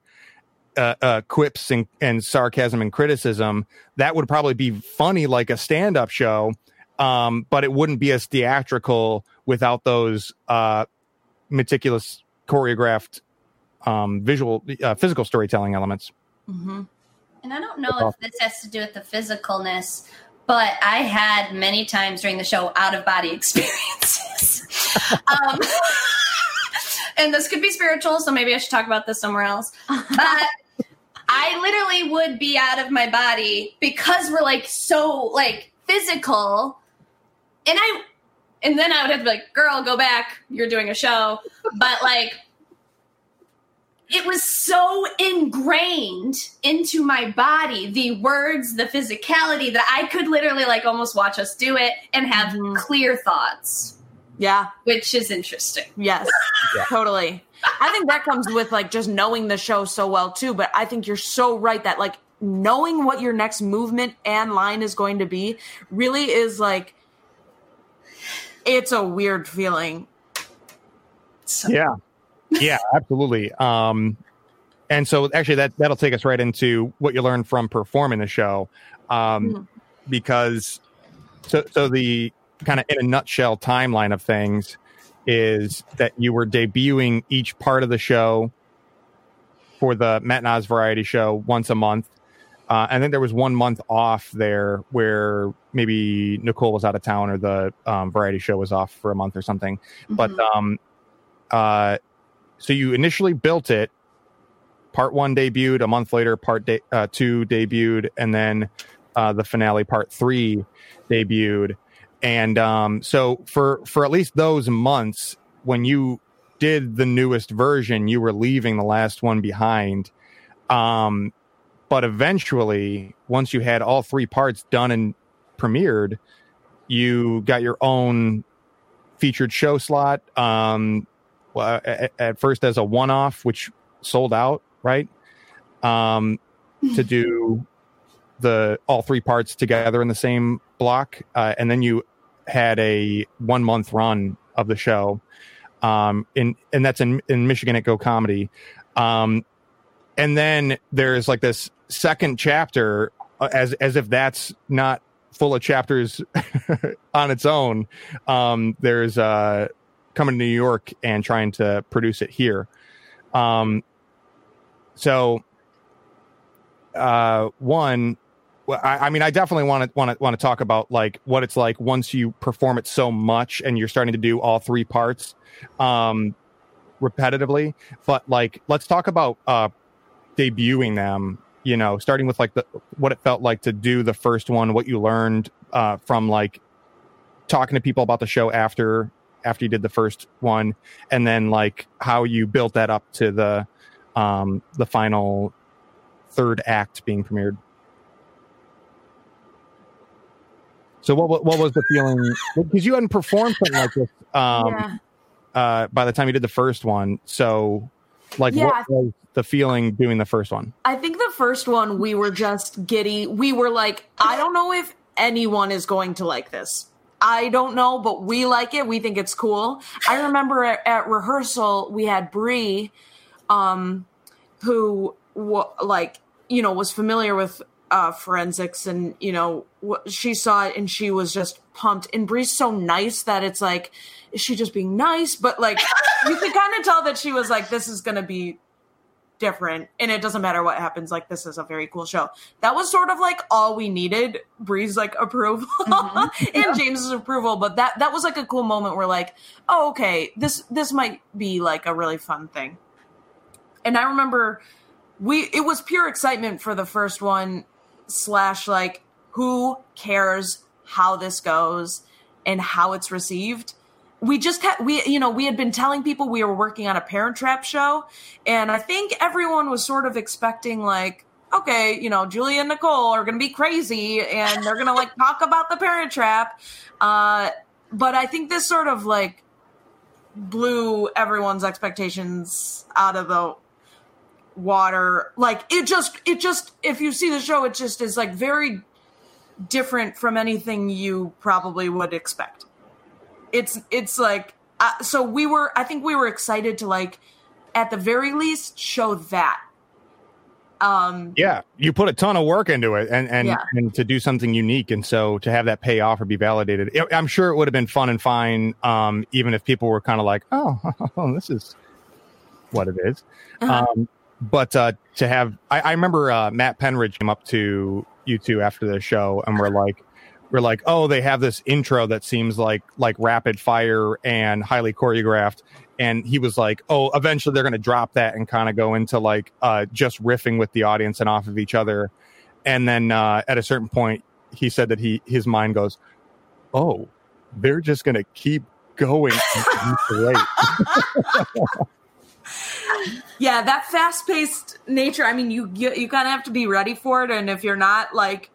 uh, uh, quips and, and sarcasm and criticism, that would probably be funny like a stand up show, um, but it wouldn't be as theatrical without those uh, meticulous choreographed um, visual uh, physical storytelling elements. mm-hmm. And I don't know if this has to do with the physicalness, but I had many times during the show out of body experiences. um, and this could be spiritual, so maybe I should talk about this somewhere else. But I literally would be out of my body because we're like so like physical. And I and then I would have to be like, girl, go back. You're doing a show. But like it was so ingrained into my body the words the physicality that i could literally like almost watch us do it and have Mhm. clear thoughts yeah which is interesting yes Yeah. totally i think that comes with like just knowing the show so well too but i think you're so right that like knowing what your next movement and line is going to be really is like it's a weird feeling. So yeah. Yeah absolutely. Um and so actually that that'll take us right into what you learned from performing the show. Um Mhm. because so so the kind of in a nutshell timeline of things is that you were debuting each part of the show for the Matt Nas variety show once a month uh, and then there was one month off there where maybe Nicole was out of town or the um, variety show was off for a month or something but Mhm. um uh so you initially built it part one debuted a month later part de- uh, two debuted and then uh, the finale part three debuted and um, so for for at least those months when you did the newest version, you were leaving the last one behind. Um, but eventually, once you had all three parts done and premiered, you got your own featured show slot. Um, well, at, at first as a one-off, which sold out, right? Um, to do the all three parts together in the same block, uh, and then you had a one month run of the show. Um, in and that's in in Michigan at Go Comedy. Um, and then there's like this second chapter, uh, as as if that's not full of chapters on its own. Um, there's uh, coming to New York and trying to produce it here. Um, so, uh, one, I, I mean, I definitely want to want to want to talk about like what it's like once you perform it so much and you're starting to do all three parts um, repetitively. But like, let's talk about uh, debuting them. You know, starting with like the what it felt like to do the first one, what you learned uh, from like talking to people about the show after after you did the first one, and then like how you built that up to the um, the final third act being premiered. So what what, what was the feeling? Because you hadn't performed something like this um, yeah. uh, by the time you did the first one. So like Yeah. what was the feeling doing the first one? I think the first one we were just giddy. We were like, I don't know if anyone is going to like this. I don't know, but we like it. We think it's cool. I remember at, at rehearsal we had Bree, um, who wa like you know was familiar with uh, forensics, and you know wh- she saw it and she was just pumped. And Bree's so nice that it's like, is she just being nice? But like you could kind of tell that she was like, this is gonna be different and it doesn't matter what happens like this is a very cool show that was sort of like all we needed bree's like approval mm-hmm. and james's approval but that that was like a cool moment where like oh okay this this might be like a really fun thing and i remember we it was pure excitement for the first one slash like who cares how this goes and how it's received. We just had we you know we had been telling people we were working on a parent trap show and i think everyone was sort of expecting like okay you know julia and nicole are gonna be crazy and they're gonna like talk about the parent trap. Uh but i think this sort of like blew everyone's expectations out of the water. Like it just it just if you see the show it just is like very different from anything you probably would expect it's it's like uh, so we were i think we were excited to like at the very least show that um Yeah, you put a ton of work into it, and and, Yeah. and to do something unique, and so to have that pay off or be validated, I'm sure it would have been fun and fine, um, even if people were kind of like, "Oh, this is what it is." Uh-huh. Um, but uh, to have, I, I remember uh, Matt Penridge came up to you two after the show, and we're like, we're like, "Oh, they have this intro that seems like like rapid fire and highly choreographed." and he was like, "Oh, eventually they're going to drop that and kind of go into like uh, just riffing with the audience and off of each other." And then uh, at a certain point, he said that he his mind goes, "Oh, they're just going to keep going." until it's late." yeah that fast-paced nature i mean you you, you kind of have to be ready for it and if you're not like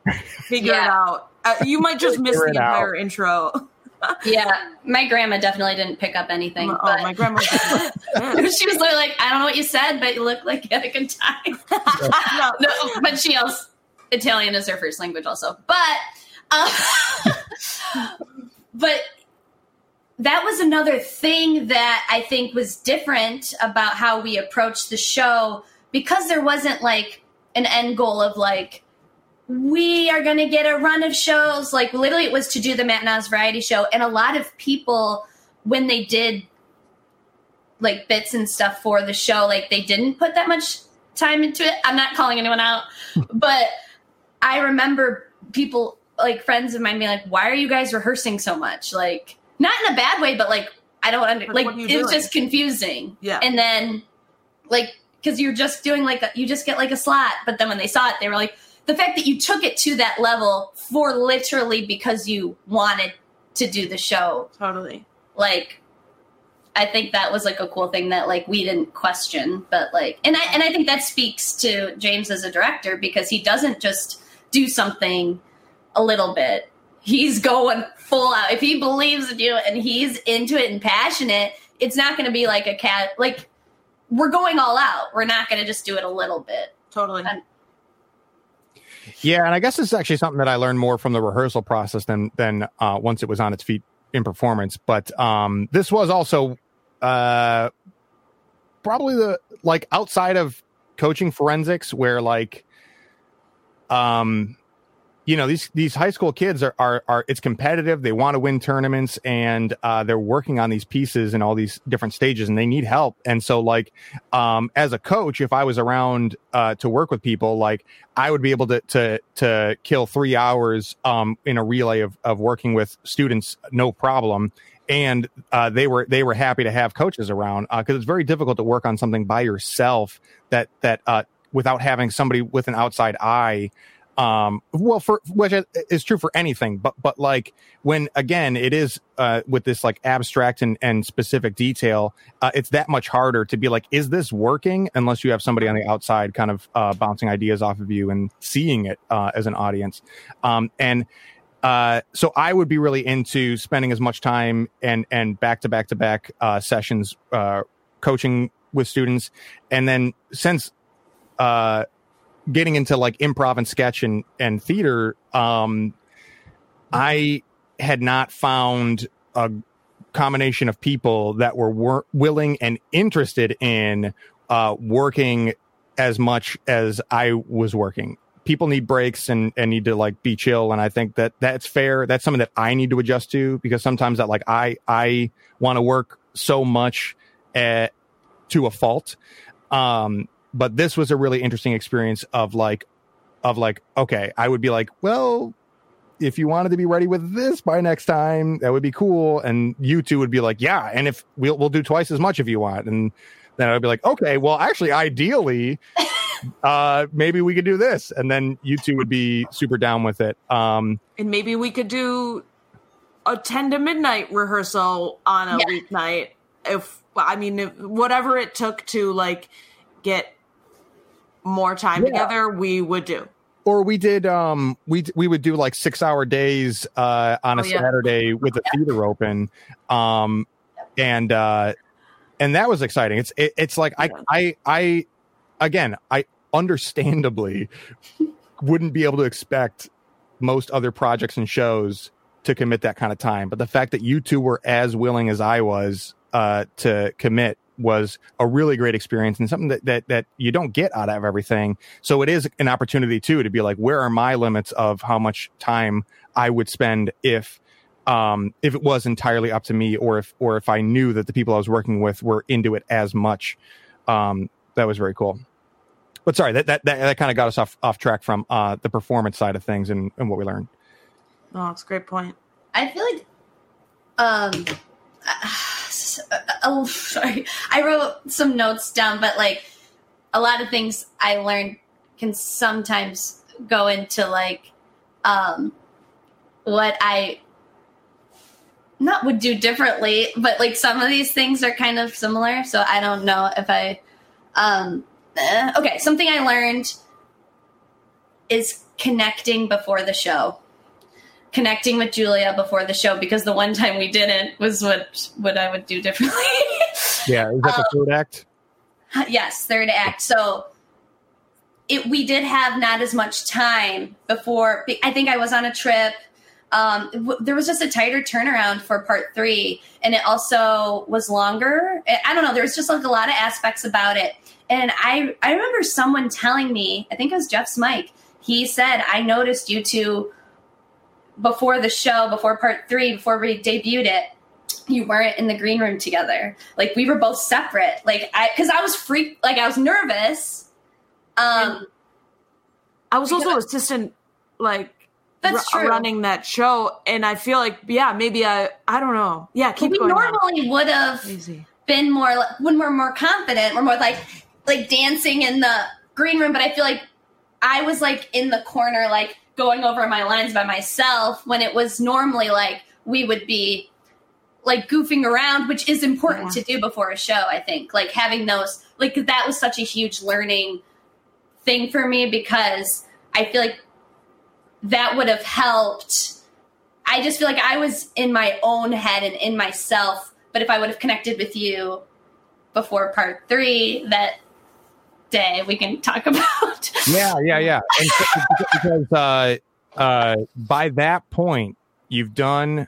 figure it out uh, you might just miss the it out. entire intro Yeah, my grandma definitely didn't pick up anything. oh but my grandma she was literally like, I don't know what you said, but you look like you had a good time. no, no, but she also Italian is her first language also. But um, but that was another thing that I think was different about how we approached the show because there wasn't like an end goal of like we are going to get a run of shows. Like literally it was to do the Matt Nas variety show and a lot of people when they did like bits and stuff for the show like they didn't put that much time into it. I'm not calling anyone out but i remember people like friends of mine being like why are you guys rehearsing so much? Like not in a bad way but like i don't under Like, like it was just confusing Yeah. and then like because you're just doing like a, you just get like a slot but then when they saw it they were like the fact that you took it to that level for literally because you wanted to do the show totally like I think that was like a cool thing that like we didn't question, but like, and I and I think that speaks to James as a director because he doesn't just do something a little bit. He's going full out. If he believes in you and he's into it and passionate, it's not going to be like a cat. Like we're going all out. We're not going to just do it a little bit. Totally. And- Yeah, and I guess this is actually something that I learned more from the rehearsal process than than uh, once it was on its feet in performance. But um, this was also uh, probably the like outside of coaching forensics, where like, um, you know these these high school kids are are, are it's competitive. They want to win tournaments, and uh, they're working on these pieces in all these different stages, and they need help. And so, like, um, as a coach, if I was around uh, to work with people, like I would be able to to to kill three hours um, in a relay of of working with students, no problem. And uh, they were they were happy to have coaches around because it's very difficult to work on something by yourself that that uh, without having somebody with an outside eye um well for which is true for anything but but like when again it is uh with this like abstract and and specific detail uh it's that much harder to be like is this working? Unless you have somebody on the outside kind of uh bouncing ideas off of you and seeing it uh as an audience. Um and uh, so I would be really into spending as much time and and back to back to back uh, sessions uh, coaching with students, and then since uh, getting into like improv and sketch and and theater, um, I had not found a combination of people that were wor- willing and interested in uh, working as much as I was working. People need breaks and, and need to like be chill. And I think that that's fair. That's something that I need to adjust to because sometimes that like I, I want to work so much at, to a fault. Um, but this was a really interesting experience of like, of like, okay, I would be like, well, if you wanted to be ready with this by next time, that would be cool. And you two would be like, yeah. And if we'll, we'll do twice as much if you want. And then I'd be like, okay, well, actually, ideally, uh, maybe we could do this. And then you two would be super down with it. Um, and maybe we could do a 10 to midnight rehearsal on a Yeah. weeknight. If, I mean, if, whatever it took to like get more time Yeah. together, we would do. or we did, um, we, we would do like six hour days, uh, on a Oh, yeah. Saturday with the theater open. Um, and, uh, and that was exciting. It's, it, it's like, I, I, I, again, I understandably wouldn't be able to expect most other projects and shows to commit that kind of time. But the fact that you two were as willing as I was uh, to commit was a really great experience and something that, that that you don't get out of everything. So it is an opportunity too to be like, where are my limits of how much time I would spend if um if it was entirely up to me or if or if I knew that the people I was working with were into it as much. Um that was very cool. But sorry, that that that, that kind of got us off off track from uh the performance side of things and, and what we learned. Oh, it's a great point. I feel like, um, oh, sorry. I wrote some notes down, but like a lot of things I learned can sometimes go into like, um, what I not would do differently, but like some of these things are kind of similar. So I don't know if I, um, eh, okay, something I learned is connecting before the show connecting with Julia before the show because the one time we didn't was what what I would do differently. Yeah, is that the third act? yes, third act. So it we did have not as much time before. I think I was on a trip. Um, w- there was just a tighter turnaround for part three, and it also was longer. I- don't know. There was just like a lot of aspects about it, and I I remember someone telling me. I think it was Jeff's Smike. He said, "I noticed you two before the show, before part three, before we debuted it." You weren't in the green room together. Like we were both separate. Like I, because I was freaked. Like I was nervous. Um, I was also assistant, like That's ru- true. running that show, and I feel like yeah, maybe I I don't know. Yeah, keep we going. on. normally would have been more like, when we're more confident we're more like like dancing in the green room but i feel like i was like in the corner like going over my lines by myself when it was normally like we would be like goofing around, which is important yeah. to do before a show, I think. Like having those like that was such a huge learning thing for me because I feel like that would have helped. I just feel like I was in my own head and in myself, but if I would have connected with you before part 3 that day we can talk about. yeah, yeah, yeah. And because uh uh by that point you've done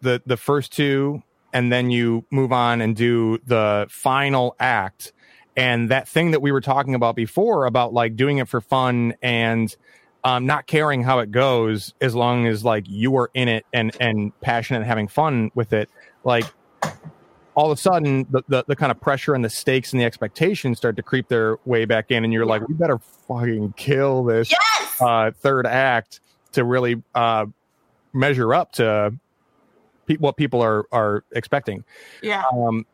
the the first two and then you move on and do the final act and that thing that we were talking about before about like doing it for fun and um, not caring how it goes as long as like you are in it and and passionate and having fun with it like all of a sudden the, the, the, kind of pressure and the stakes and the expectations start to creep their way back in and you're yeah. like we better fucking kill this yes! uh, third act to really uh, measure up to pe- what people are are expecting yeah um,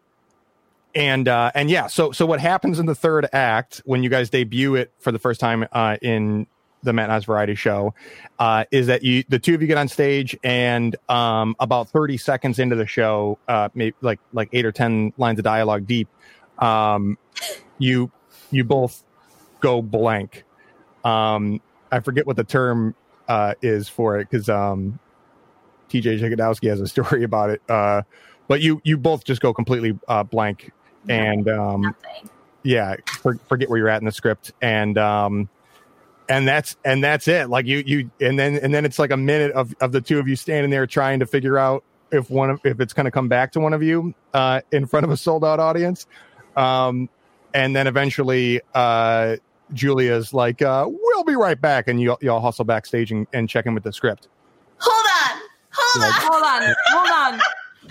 and uh, and yeah so so what happens in the third act when you guys debut it for the first time uh, in the Matt Nas Variety Show, uh, is that you the two of you get on stage and um, about thirty seconds into the show, uh, maybe like like eight or ten lines of dialogue deep, um, you you both go blank. Um, I forget what the term uh, is for it because um, TJ Jagodowski has a story about it. Uh, but you you both just go completely uh, blank and um, yeah, for, forget where you're at in the script and um, and that's and that's it. Like you you and then and then it's like a minute of, of the two of you standing there trying to figure out if one of if it's going to come back to one of you uh, in front of a sold out audience. Um, and then eventually uh, julia's like uh, we'll be right back and you, y'all hustle backstage and, and check in with the script. Hold on. Hold on hold on. Hold on.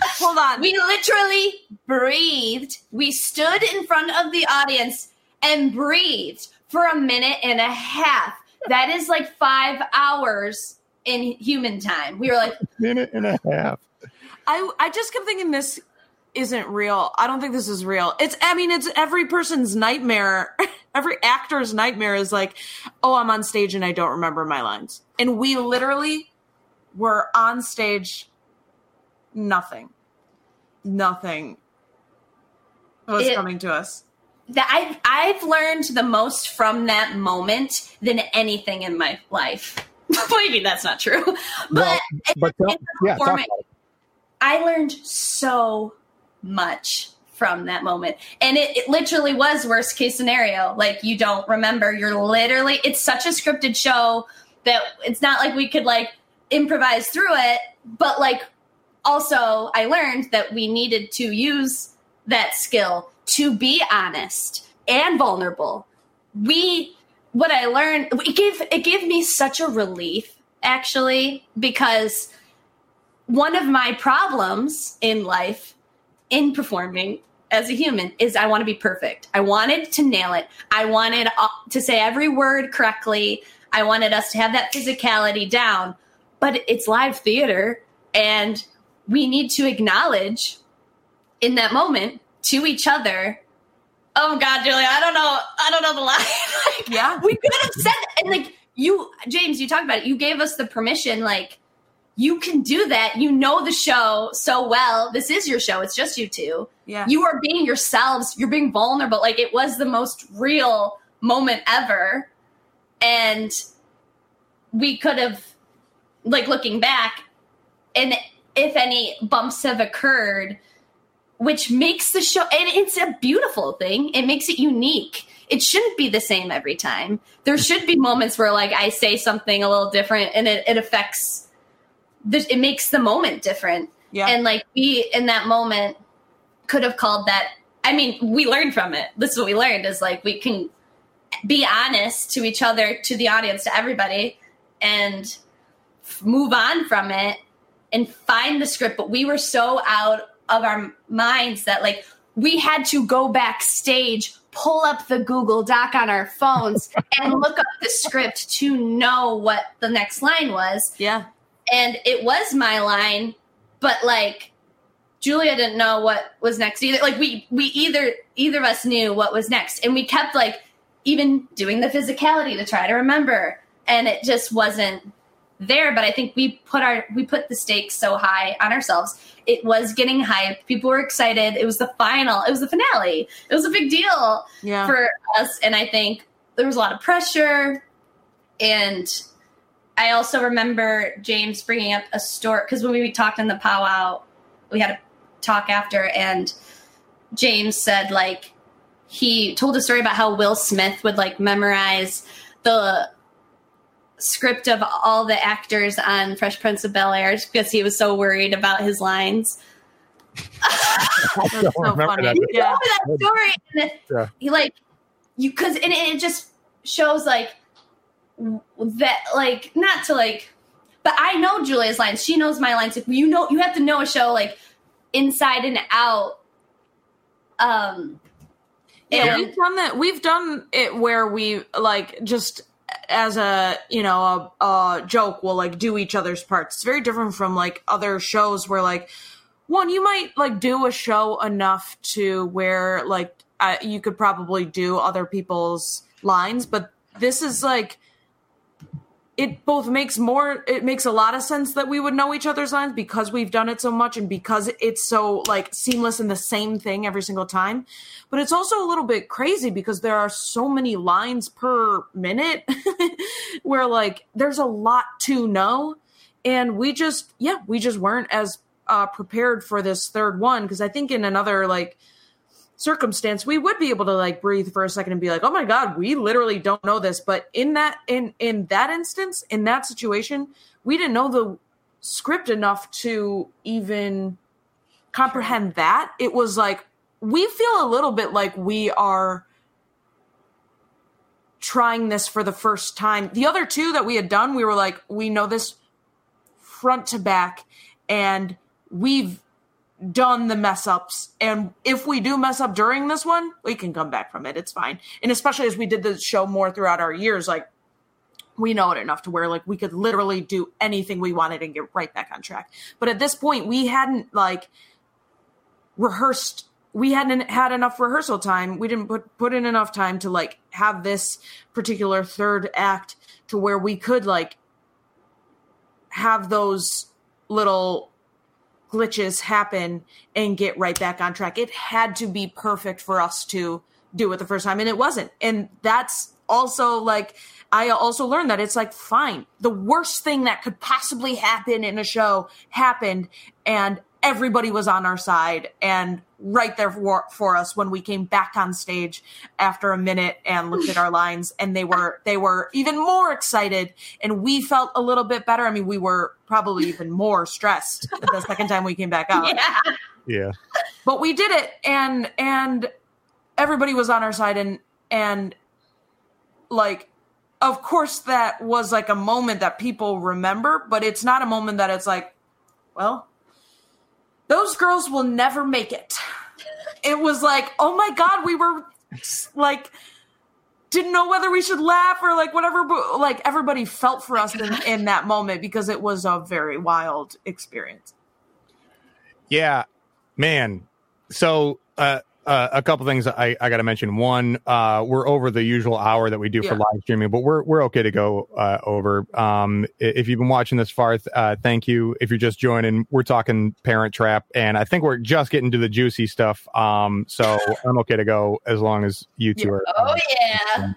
Hold on. We literally breathed. We stood in front of the audience and breathed for a minute and a half. That is like five hours in human time. We were like, a minute and a half. I I just kept thinking this isn't real. I don't think this is real. It's I mean it's every person's nightmare. every actor's nightmare is like, "Oh, I'm on stage and I don't remember my lines." And we literally were on stage nothing. Nothing was it, coming to us that I've I've learned the most from that moment than anything in my life. Maybe that's not true, but, but yeah, I learned so much from that moment, and it, it literally was worst case scenario. Like you don't remember, you're literally. It's such a scripted show that it's not like we could like improvise through it, but like also I learned that we needed to use that skill to be honest and vulnerable. We what I learned it gave it gave me such a relief actually because one of my problems in life in performing as a human is I want to be perfect. I wanted to nail it. I wanted uh, to say every word correctly. I wanted us to have that physicality down. But it's live theater and we need to acknowledge in that moment to each other. Oh God, Julia, I don't know. I don't know the line. like, yeah, we could have said and like you, James, you talked about it. You gave us the permission, like you can do that. You know the show so well. This is your show. It's just you two. Yeah. You are being yourselves. You're being vulnerable. Like it was the most real moment ever. And we could have, like looking back, and if any bumps have occurred, which makes the show and it's a beautiful thing. It makes it unique. It shouldn't be the same every time. There should be moments where like i say something a little different and it, it affects the, it makes the moment different. Yeah. And like we in that moment could have called that i mean we learned from it. This is what we learned is like we can be honest to each other to the audience to everybody and move on from it and find the script. But we were so out of our minds that like we had to go backstage, pull up the Google Doc on our phones, and look up the script to know what the next line was. Yeah. And it was my line, but like Julia didn't know what was next either. Like we we either either of us knew what was next. And we kept like even doing the physicality to try to remember. And it just wasn't there, but I think we put our we put the stakes so high on ourselves. It was getting hyped. People were excited. It was the final. It was the finale. It was a big deal Yeah. for us, and I think there was a lot of pressure. And I also remember James bringing up a story because when we talked in the powwow, we had a talk after, and James said like he told a story about how Will Smith would like memorize the script of all the actors on Fresh Prince of Bel Air because he was so worried about his lines. That's so remember funny. that. Yeah. Remember that story? And Yeah. he like you because and it, it just shows like that like not to like, but I know Julia's lines. She knows my lines. Like, you know, you have to know a show like inside and out. Um, Yeah, and- we've done that. We've done it where we like just as a you know a, a joke will like do each other's parts. It's very different from like other shows where like one you might like do a show enough to where like uh, you could probably do other people's lines, but this is like it both makes more it makes a lot of sense that we would know each other's lines because we've done it so much and because it's so like seamless and the same thing every single time. But it's also a little bit crazy because there are so many lines per minute where like there's a lot to know. And we just yeah we just weren't as uh, prepared for this third one because i think in another like circumstance we would be able to like breathe for a second and be like oh my god we literally don't know this. But in that in in that instance in that situation we didn't know the script enough to even comprehend that. It was like we feel a little bit like we are trying this for the first time. The other two that we had done we were like we know this front to back and we've done the mess ups and if we do mess up during this one we can come back from it. It's fine. And especially as we did the show more throughout our years like we know it enough to where like we could literally do anything we wanted and get right back on track. But at this point we hadn't like rehearsed we hadn't had enough rehearsal time. We didn't put put in enough time to like have this particular third act to where we could like have those little glitches happen and get right back on track. It had to be perfect for us to do it the first time, and it wasn't. And that's also like, I also learned that it's like, fine, the worst thing that could possibly happen in a show happened, and everybody was on our side and right there for, for us when we came back on stage after a minute and looked at our lines and they were they were even more excited and we felt a little bit better. I mean we were probably even more stressed the second time we came back out. Yeah, Yeah. but we did it and and everybody was on our side and and like of course that was like a moment that people remember but it's not a moment that it's like well those girls will never make it. It was like oh my god we were like didn't know whether we should laugh or like whatever but like everybody felt for us in, in that moment because it was a very wild experience. Yeah, man. So uh, uh, a couple things I, I got to mention. One, uh, we're over the usual hour that we do for live streaming, but we're we're okay to go uh, over. Um, if you've been watching this far, uh, thank you. If you're just joining, we're talking Parent Trap, and I think we're just getting to the juicy stuff. Um, so I'm okay to go as long as you two are. oh yeah.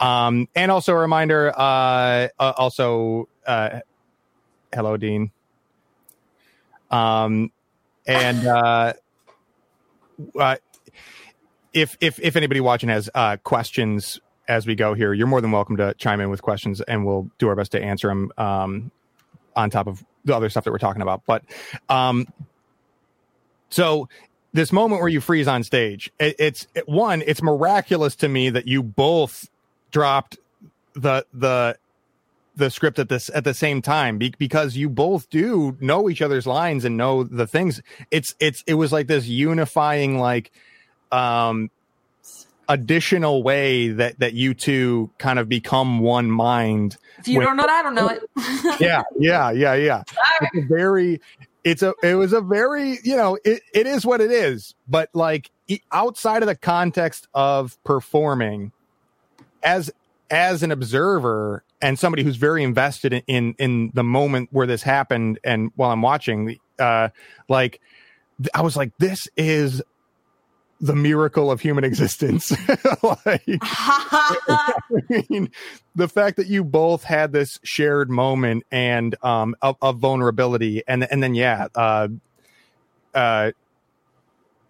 Um, and also a reminder, uh, uh, also, uh, hello, Dean. Um, and, uh, uh, if, if, if anybody watching has, uh, questions as we go here, you're more than welcome to chime in with questions and we'll do our best to answer them, um, on top of the other stuff that we're talking about. But, um, so this moment where you freeze on stage, it, it's it, one, it's miraculous to me that you both dropped the the the script at this at the same time be, because you both do know each other's lines and know the things it's it's it was like this unifying like um additional way that that you two kind of become one mind if you Wait. don't know it i don't know it. Yeah yeah yeah yeah. It's a very it's a it was a very you know it, it is what it is but like outside of the context of performing as as an observer and somebody who's very invested in in, in the moment where this happened and while I'm watching uh like I was like this is the miracle of human existence. like, I mean, the fact that you both had this shared moment and um of, of vulnerability, and and then yeah, uh, uh,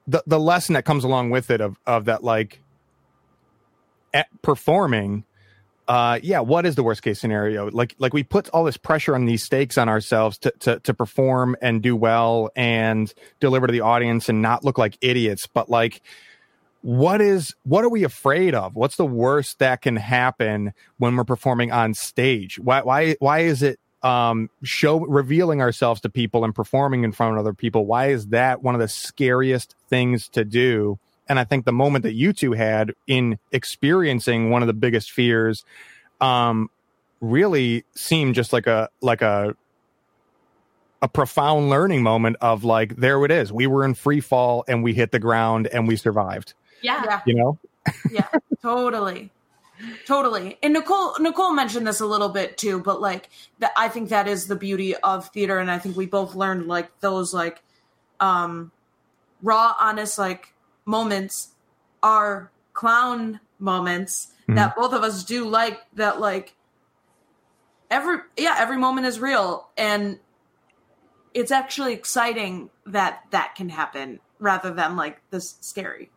the the lesson that comes along with it of of that like performing uh yeah what is the worst case scenario? Like like we put all this pressure on these stakes on ourselves to to to perform and do well and deliver to the audience and not look like idiots but like what is what are we afraid of? What's the worst that can happen when we're performing on stage? Why why why is it um show revealing ourselves to people and performing in front of other people? Why is that one of the scariest things to do and I think the moment that you two had in experiencing one of the biggest fears, um, really seemed just like a like a a profound learning moment of like there it is. We were in free fall and we hit the ground and we survived. Yeah, yeah. you know. yeah, totally. Totally. And Nicole Nicole mentioned this a little bit too, but like that I think that is the beauty of theater and I think we both learned like those like um raw honest like moments are clown moments mm-hmm. that both of us do like that like every yeah every moment is real. And it's actually exciting that that can happen rather than like this scary.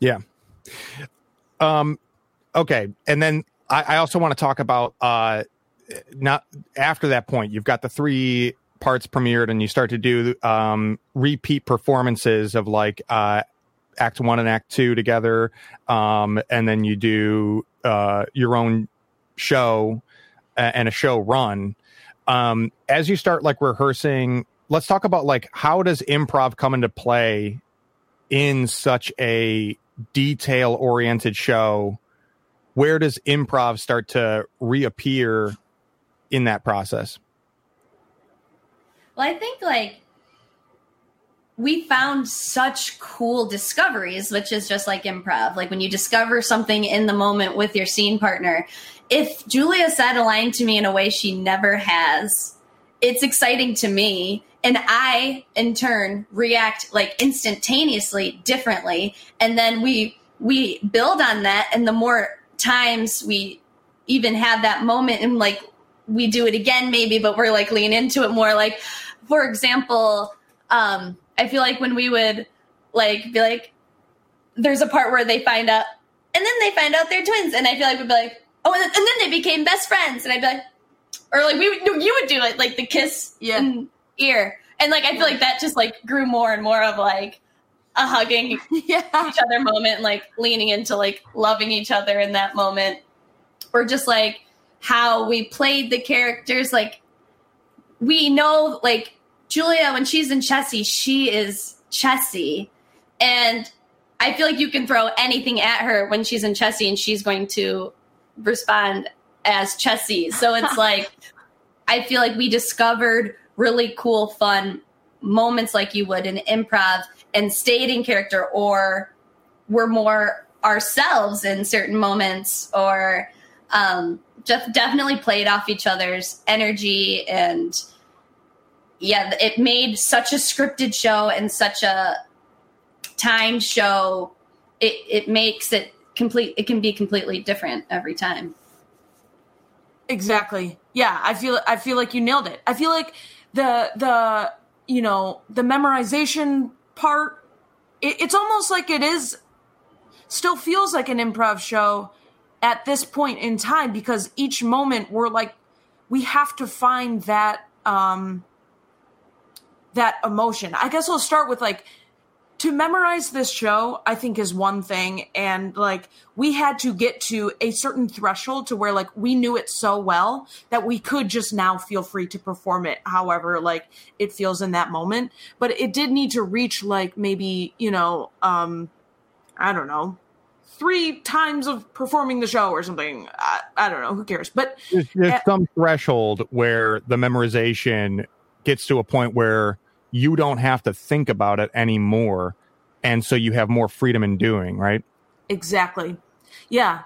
Yeah. Um okay. And then i, I also want to talk about uh not after that point you've got the three parts premiered and you start to do um, repeat performances of like uh, act one and act two together um, and then you do uh, your own show and a show run. Um, as you start like rehearsing let's talk about like how does improv come into play in such a detail oriented show? Where does improv start to reappear in that process well, I think like we found such cool discoveries, which is just like improv. Like when you discover something in the moment with your scene partner. If Julia said a line to me in a way she never has, it's exciting to me. And I, in turn, react like instantaneously differently. And then we we build on that. And the more times we even have that moment and like we do it again maybe, but we're like lean into it more like for example, um, I feel like when we would like be like, there's a part where they find out, and then they find out they're twins, and I feel like we'd be like, oh, and then they became best friends, and I'd be like, or like we would, you would do it like the kiss yeah. in ear, and like I feel like that just like grew more and more of like a hugging yeah. each other moment, and like leaning into like loving each other in that moment, or just like how we played the characters like we know like Julia when she's in Chessy, she is Chessy, and I feel like you can throw anything at her when she's in Chessy, and she's going to respond as Chessy. So it's like I feel like we discovered really cool, fun moments like you would in improv and stayed in character, or we're more ourselves in certain moments, or um, just definitely played off each other's energy and yeah, it made such a scripted show and such a timed show. It it makes it complete. It can be completely different every time. Exactly. Yeah, I feel I feel like you nailed it. I feel like the the you know the memorization part. It, it's almost like it is still feels like an improv show at this point in time because each moment we're like we have to find that um that emotion. I guess I'll start with like to memorize this show, I think is one thing. And like we had to get to a certain threshold to where like we knew it so well that we could just now feel free to perform it however like it feels in that moment. But it did need to reach like maybe, you know, um, I don't know, three times of performing the show or something. I, I don't know. Who cares? But there's, there's uh, some threshold where the memorization gets to a point where you don't have to think about it anymore. And so you have more freedom in doing, right? Exactly. Yeah.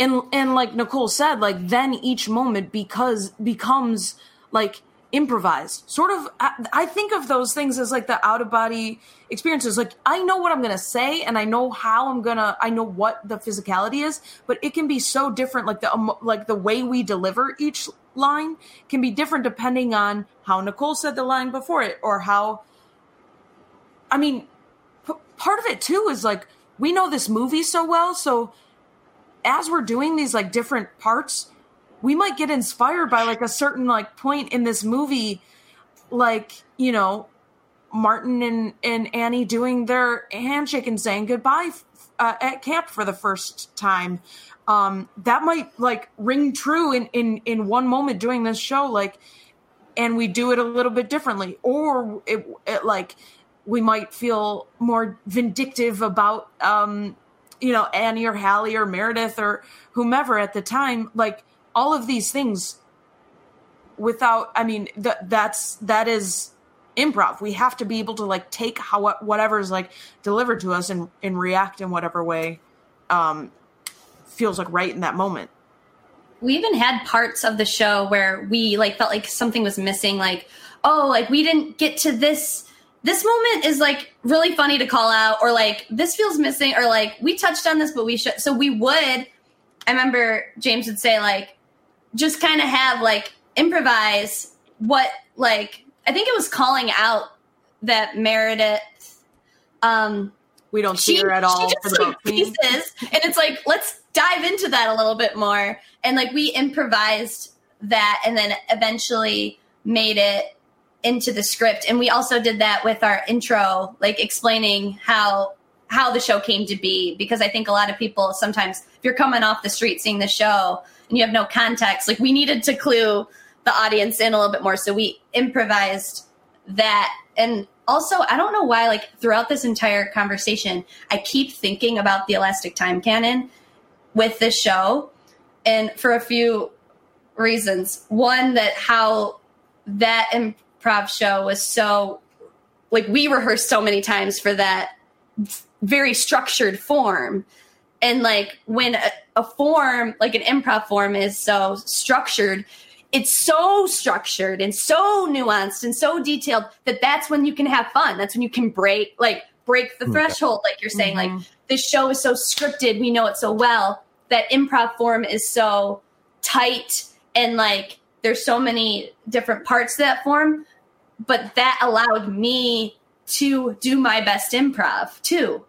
and and like nicole said like then each moment because becomes like improvised. Sort of I, I think of those things as like the out of body experiences. Like i know what i'm gonna say and i know how i'm gonna i know what the physicality is but it can be so different. Like the um, like the way we deliver each line can be different depending on how nicole said the line before it or how i mean p- part of it too is like we know this movie so well so as we're doing these like different parts we might get inspired by like a certain like point in this movie like you know martin and, and annie doing their handshake and saying goodbye uh, at camp for the first time. Um that might like ring true in in in one moment doing this show like and we do it a little bit differently. Or it, it like we might feel more vindictive about um you know annie or hallie or meredith or whomever at the time. Like all of these things without i mean th- that's that is improv. We have to be able to like take how whatever is like delivered to us and and react in whatever way um feels like right in that moment. We even had parts of the show where we like felt like something was missing like oh like we didn't get to this this moment is like really funny to call out or like this feels missing or like we touched on this but we should so we would i remember james would say like just kind of have like improvise what like I think it was calling out that Meredith um we don't see her at all she just, like, pieces and it's like let's dive into that a little bit more. And like we improvised that and then eventually made it into the script. And we also did that with our intro like explaining how how the show came to be. Because i think a lot of people sometimes if you're coming off the street seeing the show and you have no context. Like we needed to clue the audience in a little bit more. So we improvised that. And also, I don't know why, like throughout this entire conversation, I keep thinking about the Elastic Time Canon with this show. And for a few reasons. One, that how that improv show was so, like, we rehearsed so many times for that very structured form and like when a, a form like an improv form is so structured it's so structured and so nuanced and so detailed that that's when you can have fun. That's when you can break like break the threshold like you're saying. Mm-hmm. like this show is so scripted. We know it so well that improv form is so tight and like there's so many different parts to that form but that allowed me to do my best improv too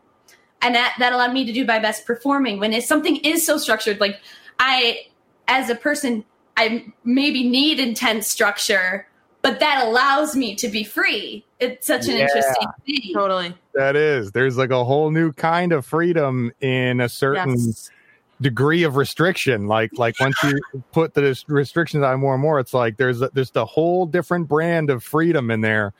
and that that allowed me to do my best performing. When if something is so structured like i as a person i maybe need intense structure but that allows me to be free. It's such an yeah, interesting thing. Totally. That is. There's like a whole new kind of freedom in a certain yes. degree of restriction. Like like once you put the restrictions on more and more it's like there's a, there's a whole different brand of freedom in there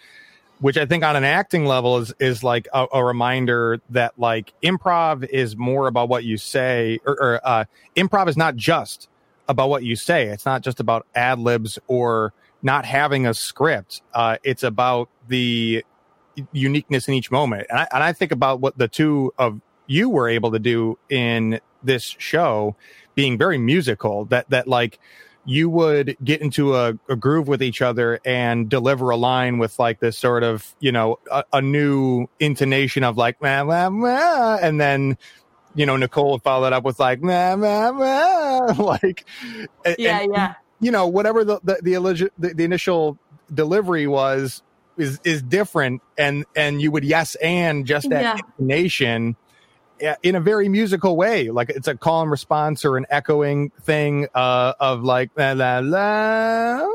which I think on an acting level is is like a, a, reminder that like improv is more about what you say, or, or uh, improv is not just about what you say. It's not just about ad libs or not having a script. Uh, it's about the uniqueness in each moment, and I, and I think about what the two of you were able to do in this show, being very musical. That that like you would get into a, a, groove with each other and deliver a line with like this sort of you know a, a new intonation of like meh, meh, meh, and then you know nicole would follow that up with like meh, meh, meh, like yeah and, yeah you know whatever the the, the, the, the initial delivery was is is different and and you would yes and just that yeah. intonation in a very musical way. Like it's a call and response or an echoing thing uh, of like la la la.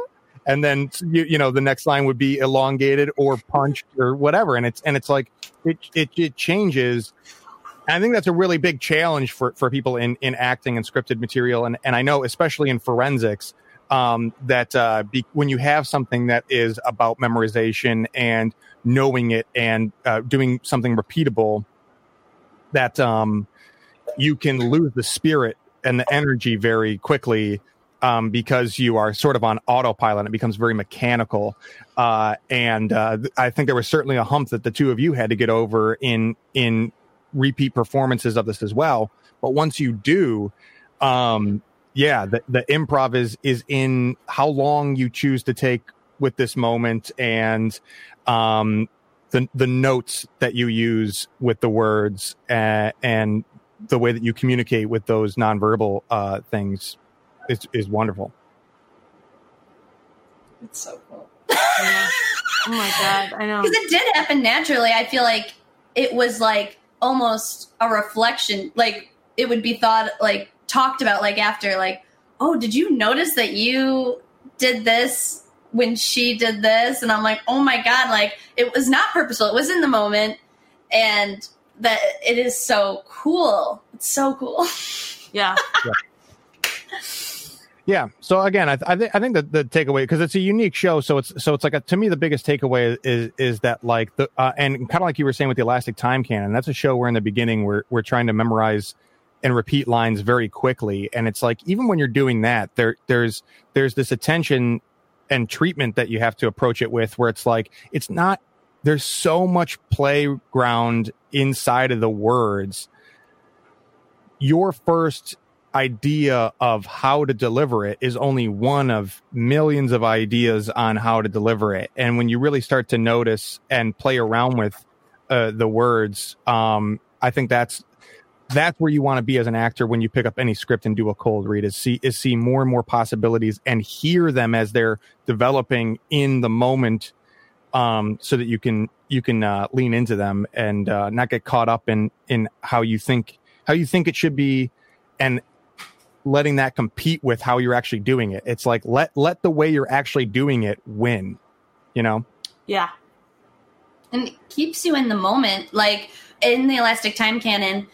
And then you, you know the next line would be elongated or punched or whatever, and it's and it's like it it, it changes. And I think that's a really big challenge for, for people in, in acting and scripted material, and and I know especially in forensics um, that uh, be, when you have something that is about memorization and knowing it and uh, doing something repeatable, that um, you can lose the spirit and the energy very quickly um, because you are sort of on autopilot. It becomes very mechanical, uh, and uh, I think there was certainly a hump that the two of you had to get over in in repeat performances of this as well. But once you do, um, yeah, the, the improv is is in how long you choose to take with this moment and um, the the notes that you use with the words uh, and the way that you communicate with those nonverbal uh, things is is wonderful. It's so cool. Yeah. Oh my god, I know. Because it did happen naturally. I feel like it was like almost a reflection. Like it would be thought, like talked about, like after, like, oh, did you notice that you did this when she did this? And I'm like, oh my god, like it was not purposeful. It was in the moment, and that it is so cool. It's so cool. Yeah. Yeah. So again, I, th- I, th- I think that the takeaway because it's a unique show, so it's so it's like a, to me the biggest takeaway is is that like the uh, and kind of like you were saying with the Elastic Time Cannon, that's a show where in the beginning we're we're trying to memorize and repeat lines very quickly, and it's like even when you're doing that, there there's there's this attention and treatment that you have to approach it with, where it's like it's not there's so much playground inside of the words. Your first idea of how to deliver it is only one of millions of ideas on how to deliver it. And when you really start to notice and play around with uh, the words, um, I think that's that's where you want to be as an actor when you pick up any script and do a cold read is see is see more and more possibilities and hear them as they're developing in the moment um, so that you can you can uh, lean into them and uh, not get caught up in in how you think how you think it should be and letting that compete with how you're actually doing it. It's like let let the way you're actually doing it win. You know? Yeah. and it keeps you in the moment. Like in the Elastic Time Cannon,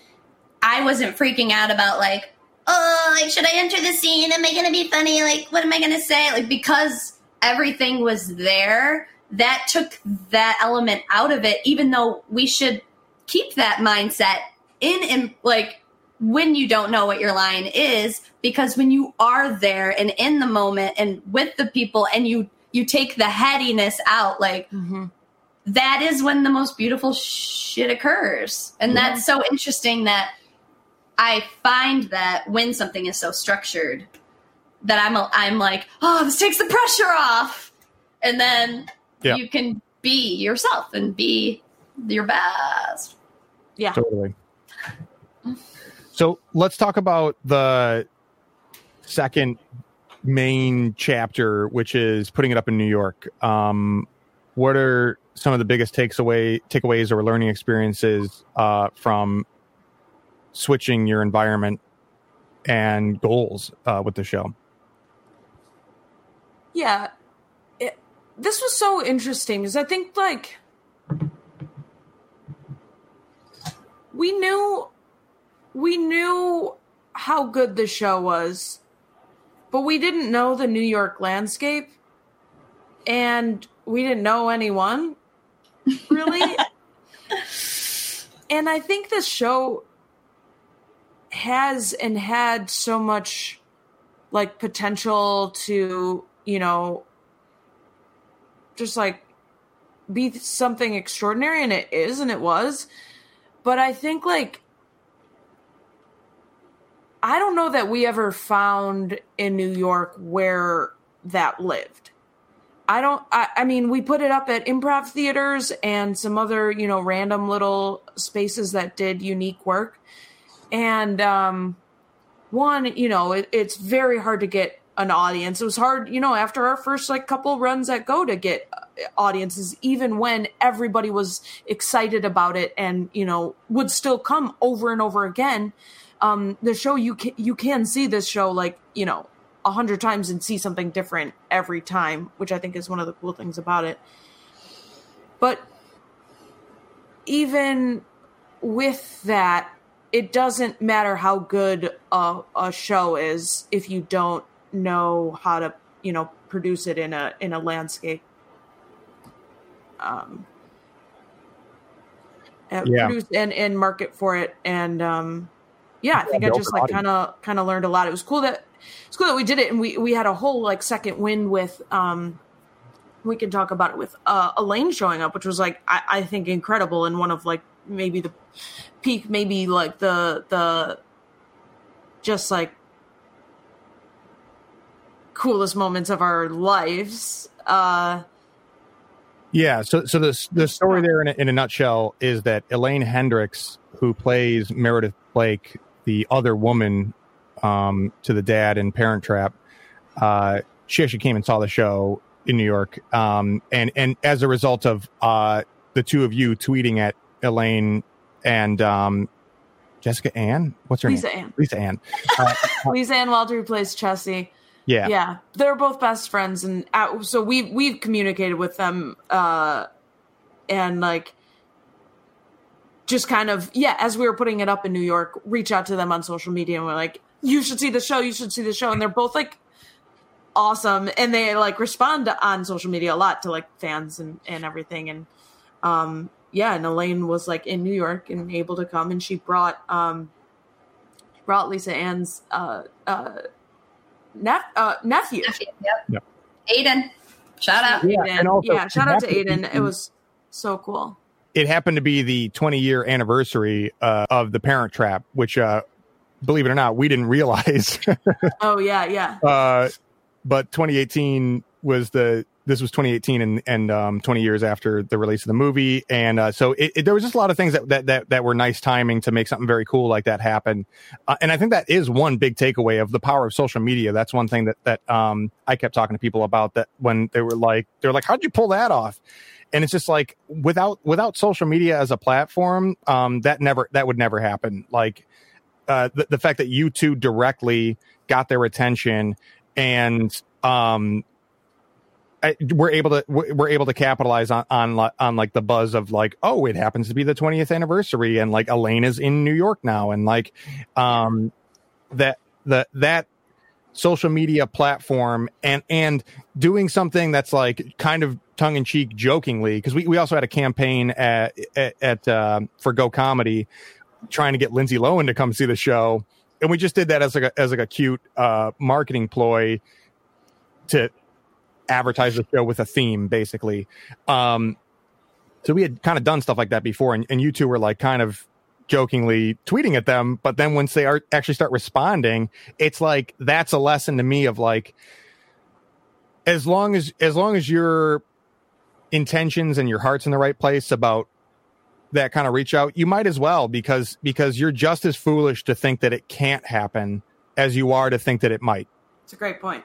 I wasn't freaking out about like, oh, like should I enter the scene? Am I going to be funny? Like, what am I going to say? Like because everything was there, that took that element out of it. Even though we should keep that mindset in, in like when you don't know what your line is, because when you are there and in the moment and with the people, and you you take the headiness out, like hmm that is when the most beautiful shit occurs. And that's so interesting that I find that when something is so structured that I'm a, I'm like, "Oh, this takes the pressure off." And then Yeah. you can be yourself and be your best. Yeah. Totally. So let's talk about the second main chapter, which is putting it up in New York. Um, what are some of the biggest takes away, takeaways or learning experiences uh, from switching your environment and goals uh, with the show? Yeah. It, this was so interesting because I think like we knew we knew how good the show was, but we didn't know the New York landscape and we didn't know anyone really. and I think this show has and had so much like potential to, you know, just like be something extraordinary and it is and it was. But I think like I don't know that we ever found in New York where that lived. I don't I, I mean we put it up at improv theaters and some other, you know, random little spaces that did unique work. And um one, you know, it, it's very hard to get an audience. It was hard, you know, after our first like couple runs at Go to get uh, audiences, even when everybody was excited about it and you know would still come over and over again. Um, the show you can you can see this show like you know a hundred times and see something different every time, which I think is one of the cool things about it. But even with that, it doesn't matter how good a, a show is if you don't know how to you know produce it in a in a landscape. Um and Yeah. produce and and market for it. And um yeah i think i just like kind of kind of learned a lot. It was cool that it's cool that we did it and we we had a whole like second win with um we can talk about it with uh, Elaine showing up, which was like I, I think incredible and one of like maybe the peak, maybe like the the just like coolest moments of our lives. Uh, Yeah. So, so the the story there in a, in a nutshell is that Elaine Hendrie, who plays Meredith Blake, the other woman um, to the dad in Parent Trap, uh, she actually came and saw the show in New York, um, and and as a result of uh, the two of you tweeting at Elaine and um, Jessica Ann, what's her Lisa name? Ann. Lisa Ann. Uh, Lisa Ann Walter, who plays Chessy. yeah. Yeah, they're both best friends, and uh, so we we've communicated with them, uh, and like just kind of yeah, as we were putting it up in New York, reach out to them on social media, and we're like, you should see the show, you should see the show, and they're both like awesome, and they like respond on social media a lot to like fans and and everything, and um yeah, and Elaine was like in New York and able to come, and she brought um brought Lisa Ann's uh uh. Nep- uh, nephew. Yep. Yep. Aiden, shout out. Yeah, Aiden. and also- yeah, shout out to to Aiden. be- It was so cool. it happened to be the 20 year anniversary uh, of the Parent Trap, which, uh, believe it or not, we didn't realize. Oh yeah, yeah. uh, but 2018 was the this was 2018 and and um, 20 years after the release of the movie, and uh, so it, it, there was just a lot of things that, that that that were nice timing to make something very cool like that happen. Uh, and I think that is one big takeaway of the power of social media. That's one thing that that um, I kept talking to people about that when they were like they're like, how'd you pull that off? and it's just like without without social media as a platform um that never that would never happen like uh the, the fact that you two directly got their attention and um We're able to we're able to capitalize on on on like the buzz of like oh it happens to be the 20th anniversary and like Elaine is in New York now. And like um that the that social media platform and and doing something that's like kind of tongue in cheek jokingly because we, we also had a campaign at at, at uh, for Go Comedy trying to get Lindsay Lohan to come see the show. And we just did that as like a as like a cute uh marketing ploy to advertise the show with a theme basically um so we had kind of done stuff like that before and, and you two were like kind of jokingly tweeting at them but then once they are actually start responding it's like that's a lesson to me of like as long as as long as your intentions and your heart's in the right place about that kind of reach out you might as well because because you're just as foolish to think that it can't happen as you are to think that it might It's a great point.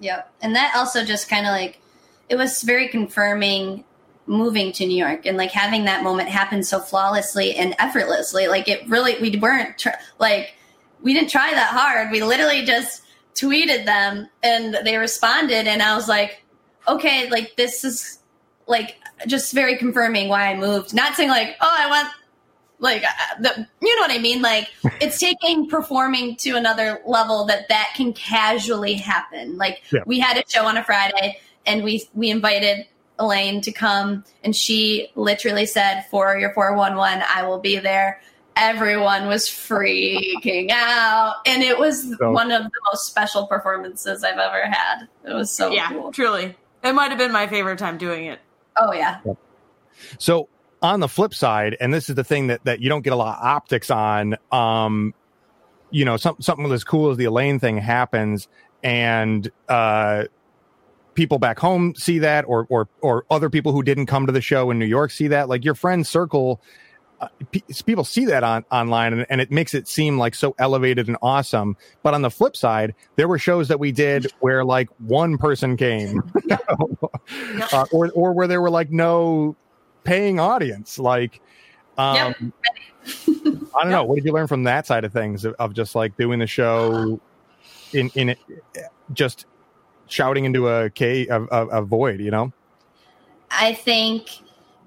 Yep. And that also just kind of like, it was very confirming moving to New York and like having that moment happen so flawlessly and effortlessly. Like it really, we weren't tr- like, we didn't try that hard. We literally just tweeted them and they responded. And I was like, okay, like this is like just very confirming why I moved. Not saying like, oh, I want like uh, the, you know what I mean? Like it's taking performing to another level that that can casually happen. Like Yeah. we had a show on a Friday and we we invited Elaine to come and she literally said for your 411 I will be there. Everyone was freaking out and it was So- one of the most special performances I've ever had. It was so yeah, cool. truly. It might have been my favorite time doing it. Oh yeah. So on the flip side, and this is the thing that, that you don't get a lot of optics on, um, you know, some, something as cool as the Elaine thing happens and, uh, people back home see that or, or, or other people who didn't come to the show in New York see that. Like your friend circle, uh, pe- people see that on online and, and it makes it seem like so elevated and awesome. But on the flip side, there were shows that we did where like one person came. Uh, or, or where there were like no paying audience. Like, um, I don't know. What did you learn from that side of things of, of just like doing the show in, in it, just shouting into a cave, a, a, a void, you know? I think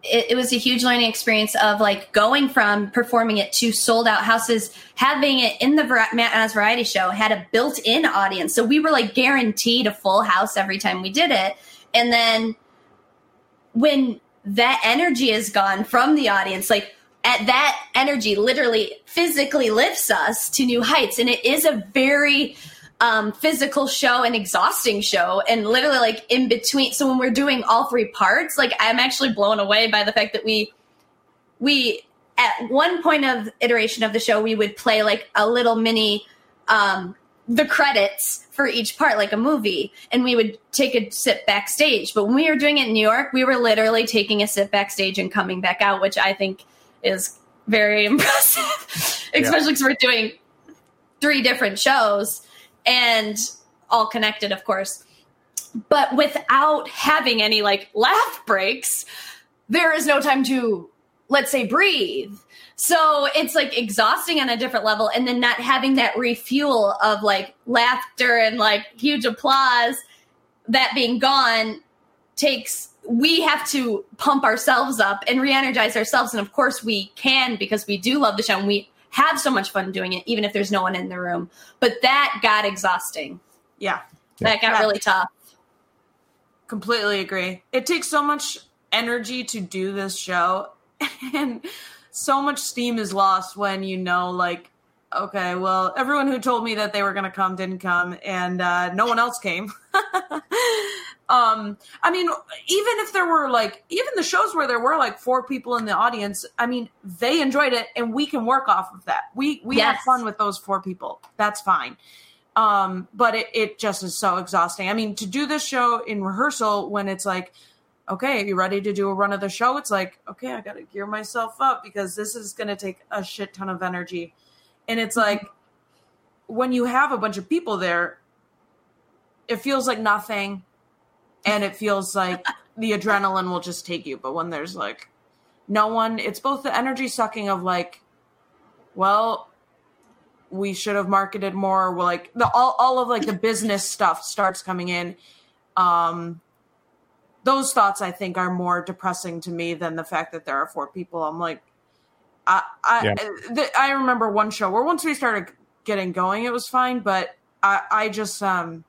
it, it was a huge learning experience of like going from performing it to sold out houses, having it in the Var- Matt Anna's variety show had a built in audience. So we were like guaranteed a full house every time we did it. And then when that energy is gone from the audience, like at that energy literally physically lifts us to new heights. And it is a very um, physical show and exhausting show and literally like in between so when we're doing all three parts like i'm actually blown away by the fact that we we at one point of iteration of the show we would play like a little mini um the credits for each part like a movie and we would take a sit backstage. But when we were doing it in new york we were literally taking a sit backstage and coming back out which i think is very impressive especially because we're doing three different shows and all connected of course. But without having any like laugh breaks there is no time to let's say breathe so it's like exhausting on a different level. And then not having that refuel of like laughter and like huge applause, that being gone takes, we have to pump ourselves up and re energize ourselves. And of course we can because we do love the show and we have so much fun doing it, even if there's no one in the room. But that got exhausting. Yeah. That got Yeah. really tough. Completely agree. It takes so much energy to do this show, and so much steam is lost when you know, like, okay, well, everyone who told me that they were going to come didn't come, and uh, no one else came. um, I mean, even if there were like, even the shows where there were like four people in the audience, I mean, they enjoyed it, and we can work off of that. We we had fun with those four people. That's fine um but it, it just is so exhausting i mean to do this show in rehearsal when it's like okay are you ready to do a run of the show it's like okay i gotta gear myself up because this is gonna take a shit ton of energy. And it's like when you have a bunch of people there it feels like nothing and it feels like the adrenaline will just take you. But when there's like no one it's both the energy sucking of like well we should have marketed more we're like the all, all of like the business stuff starts coming in. Um those thoughts i think are more depressing to me than the fact that there are four people i'm like i i Yeah. th- i remember one show where once we started getting going it was fine but i i just um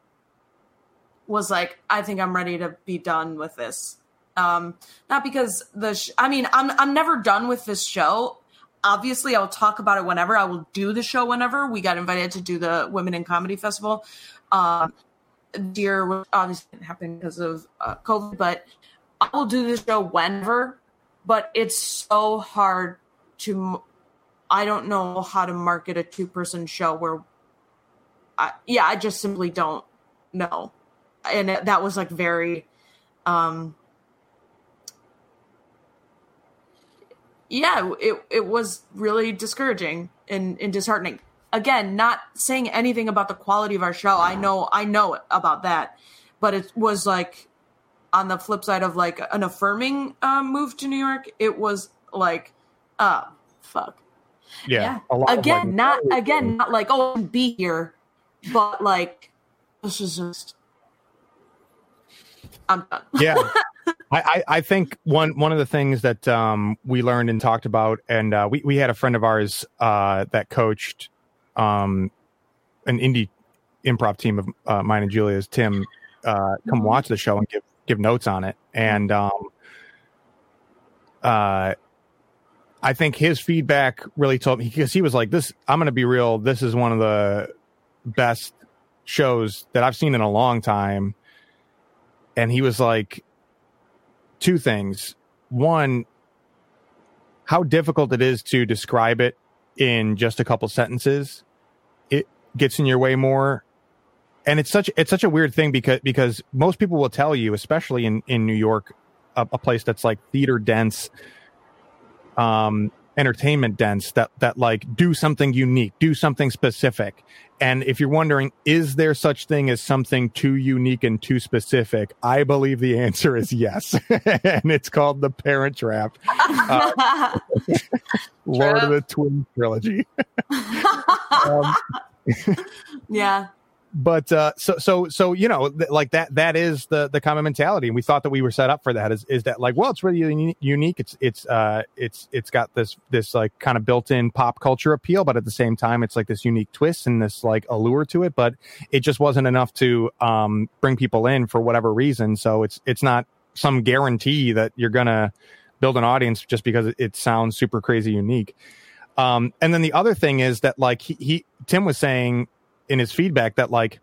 was like i think i'm ready to be done with this um not because the sh- i mean i'm i'm never done with this show obviously I'll talk about it whenever. I will do the show whenever. We got invited to do the Women in Comedy Festival. Um, year was obviously didn't happen because of uh, COVID, but I will do the show whenever. But it's so hard to. I don't know how to market a two person show where. I, yeah, I just simply don't know, and it, that was like very. um yeah, it it was really discouraging and, and disheartening. Again, not saying anything about the quality of our show. I know I know about that, but it was like on the flip side of like an affirming um, move to New York. It was like, uh, fuck. Yeah. Yeah. A lot Again, like, not again, not like oh, be here, but like this is just. I'm done. yeah I, I I think one one of the things that um we learned and talked about and uh we, we had a friend of ours uh that coached um an indie improv team of uh, mine and Julia's Tim uh come watch the show and give give notes on it. And um uh I think his feedback really told me because he was like this I'm going to be real. This is one of the best shows that I've seen in a long time. And he was like two things. One how difficult it is to describe it in just a couple sentences it gets in your way more. And it's such it's such a weird thing because because most people will tell you especially in in New York a, a place that's like theater dense um entertainment dense that that like do something unique do something specific. And if you're wondering is there such thing as something too unique and too specific? I believe the answer is yes. And it's called the parent trap. Uh, lord of the Twin trilogy. Um, yeah, but uh so so so you know th- like that that is the the common mentality and we thought that we were set up for that is is that like well it's really uni- unique. It's it's uh it's it's got this this like kind of built-in pop culture appeal but at the same time it's like this unique twist and this like allure to it. But it just wasn't enough to um bring people in for whatever reason. So it's it's not some guarantee that you're gonna build an audience just because it, it sounds super crazy unique. Um and then the other thing is that like he, he tim was saying in his feedback that like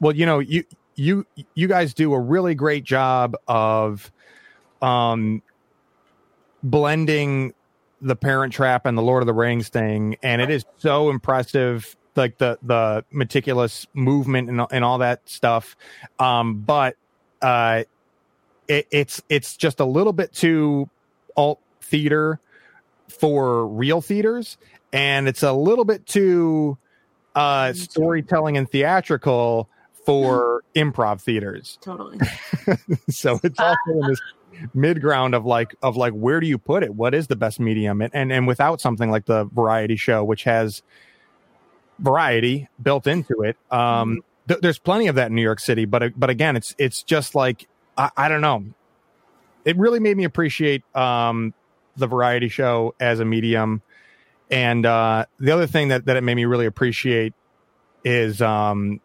well you know you you you guys do a really great job of um blending the parent trap and the lord of the rings thing and it is so impressive like the the meticulous movement and and all that stuff. Um, but uh, it, it's it's just a little bit too alt theater for real theaters, and it's a little bit too uh, storytelling and theatrical for improv theaters. Totally. so it's also in this mid ground of like of like where do you put it? What is the best medium? And and, and without something like the variety show, which has variety built into it. Um, th- there's plenty of that in New York City, but but again, it's it's just like I, I don't know. It really made me appreciate um, the variety show as a medium, and uh, the other thing that that it made me really appreciate is um,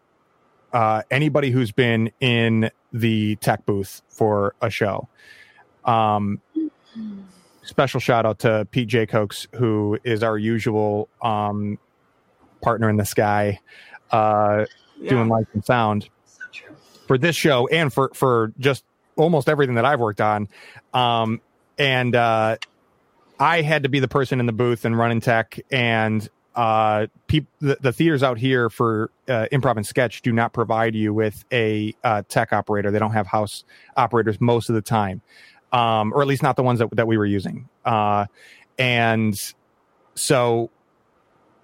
uh, anybody who's been in the tech booth for a show. Um, special shout out to Pete J. Cokes, who is our usual um, partner in the sky, uh, Yeah. doing lights and sound So for this show and for for just almost everything that I've worked on. Um, and uh, I had to be the person in the booth and running tech and uh the, the theaters out here for uh, improv and sketch do not provide you with a uh, tech operator. They don't have house operators most of the time um or at least not the ones that, that we were using. Uh and so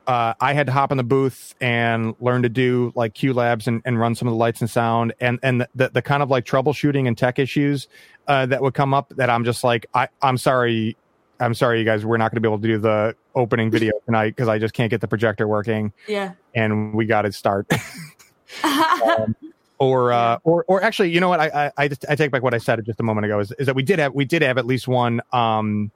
uh, I had to hop in the booth and learn to do like QLabs and, and run some of the lights and sound and and the, the, the kind of like troubleshooting and tech issues uh, that would come up that I'm just like I I'm sorry I'm sorry you guys we're not going to be able to do the opening video tonight because I just can't get the projector working. Yeah. and we got to start. Um, or uh or or actually you know what? I, I i just i take back what i said just a moment ago is, is that we did have we did have at least one um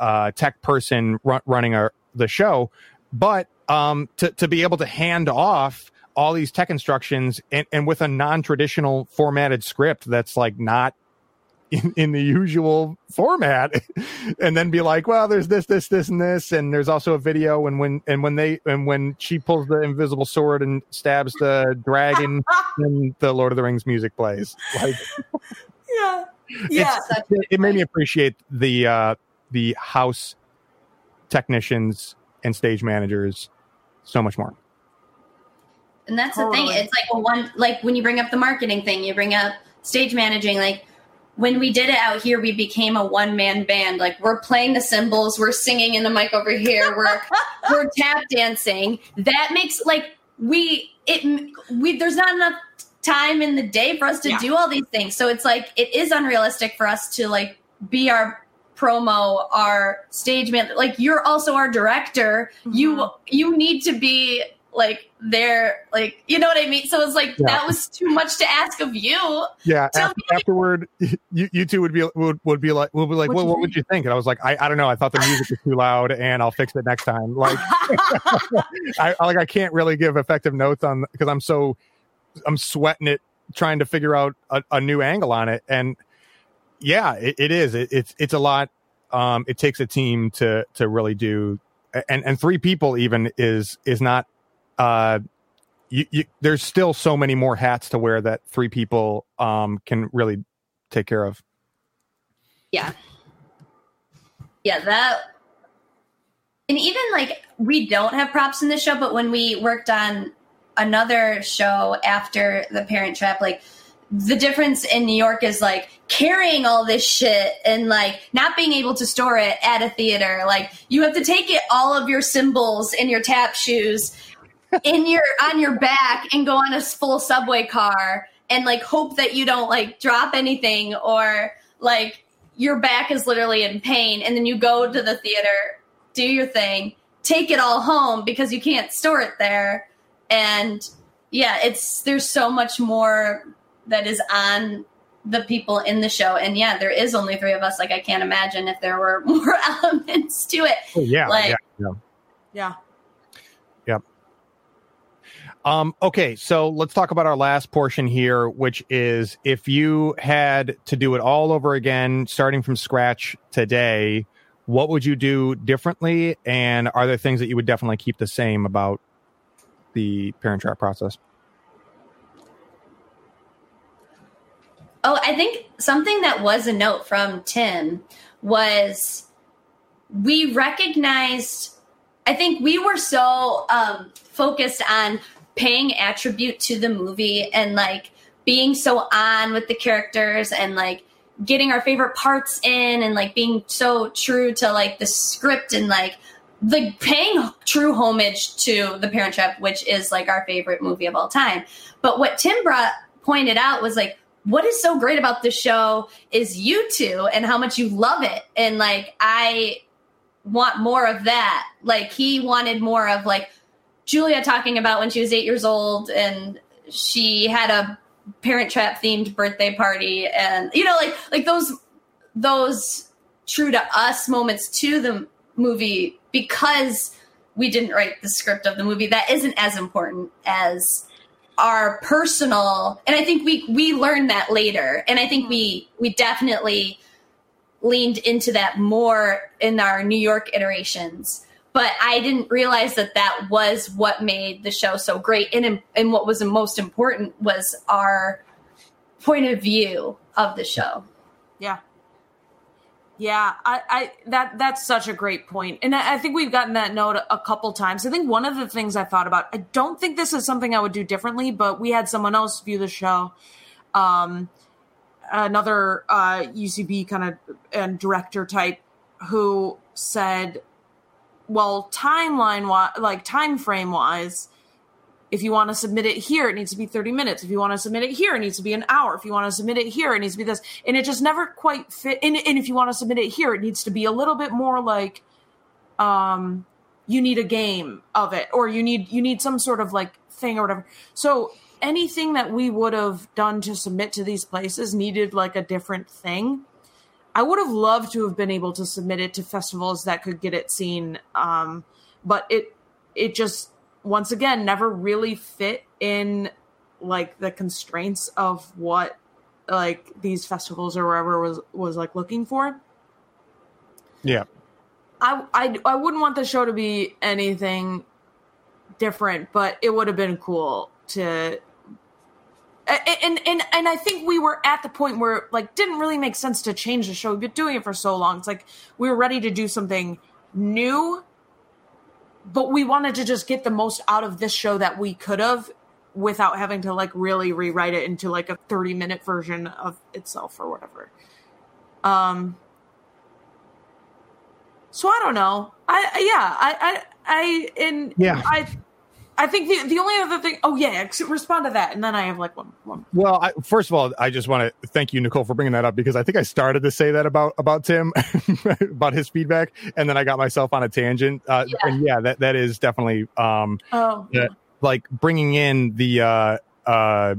uh tech person run, running our the show. But um to to be able to hand off all these tech instructions and, and with a non-traditional formatted script that's like not in, in the usual format and then be like well there's this this this and this and there's also a video and when and when they and when she pulls the invisible sword and stabs the dragon and the lord of the rings music plays like yeah. Yeah. it's, it, it made me appreciate the uh the house technicians and stage managers so much more And that's the thing. It's like well, one like when you bring up the marketing thing, you bring up stage managing. Like when we did it out here, we became a one man band. Like we're playing the cymbals, we're singing in the mic over here, we're we're tap dancing. That makes like we it we there's not enough time in the day for us to Yeah. do all these things. So it's like it is unrealistic for us to like be our promo, our stage man. Like you're also our director. You Mhm. you need to be like there, like you know what I mean. So it's like Yeah. that was too much to ask of you. yeah Tell after, afterward you, you two would be would, would be like would be like What'd well, you what would you think? And i was like I, I don't know. I thought the music was too loud and i'll fix it next time. Like I I- like I can't really give effective notes on because I'm so I'm sweating it trying to figure out a, a new angle on it. And yeah it, it is. It, it's it's a lot um it takes a team to to really do and and three people even is is not uh you, you there's still so many more hats to wear that three people um can really take care of Yeah. Yeah, that and even like we don't have props in the show, but when we worked on another show after the parent trap, like the difference in New York is like carrying all this shit and like not being able to store it at a theater. Like you have to take it all of your cymbals in your tap shoes in your on your back and go on a full subway car and like hope that you don't like drop anything or like your back is literally in pain and then you go to the theater do your thing take it all home because you can't store it there. And yeah it's there's so much more that is on the people in the show. And yeah there is only three of us. Like i can't imagine if there were more elements to it. Oh, yeah, Like- yeah yeah. Yeah. Um, okay, so let's talk about our last portion here, which is if you had to do it all over again, starting from scratch today, what would you do differently? And are there things that you would definitely keep the same about the parent trap process? Oh, I think something that was a note from Tim was we recognized I think we were so um, focused on paying attribute to the movie and like being so on with the characters and like getting our favorite parts in and like being so true to like the script and like the paying true homage to the parent trap which is like our favorite movie of all time. But what tim brought pointed out was like what is so great about the show is you two and how much you love it. And like i want more of that. Like he wanted more of like julia talking about when she was eight years old and she had a parent trap themed birthday party and you know like like those those true to us moments to the movie because we didn't write the script of the movie. That isn't as important as our personal and i think we we learned that later. And i think we we definitely leaned into that more in our new york iterations but i didn't realize that that was what made the show so great and and what was the most important was our point of view of the show Yeah. Yeah, I, I that that's such a great point, and I, I think we've gotten that note a couple times. I think one of the things I thought about, I don't think this is something I would do differently, but we had someone else view the show, um, another uh, UCB kind of and director type, who said, "Well, timeline like time frame wise, if you want to submit it here, it needs to be 30 minutes. If you want to submit it here, it needs to be an hour. If you want to submit it here, it needs to be this. And it just never quite fit. And, and if you want to submit it here, it needs to be a little bit more like, um, you need a game of it, or you need you need some sort of like thing or whatever. So anything that we would have done to submit to these places needed like a different thing. I would have loved to have been able to submit it to festivals that could get it seen, um, but it it just once again never really fit in like the constraints of what like these festivals or wherever was was like looking for. Yeah. I, I I wouldn't want the show to be anything different, but it would have been cool to and and and I think we were at the point where like didn't really make sense to change the show. We've been doing it for so long. It's like we were ready to do something new, but we wanted to just get the most out of this show that we could have without having to like really rewrite it into like a 30 minute version of itself or whatever. Um so I don't know. I yeah, I I I in Yeah. I I think the the only other thing oh yeah, respond to that and then I have like one one Well, I, first of all, I just want to thank you, Nicole, for bringing that up because I think I started to say that about about Tim, about his feedback, and then I got myself on a tangent. Uh, Yeah. And yeah, that that is definitely um, Oh. Yeah. like bringing in the uh, uh,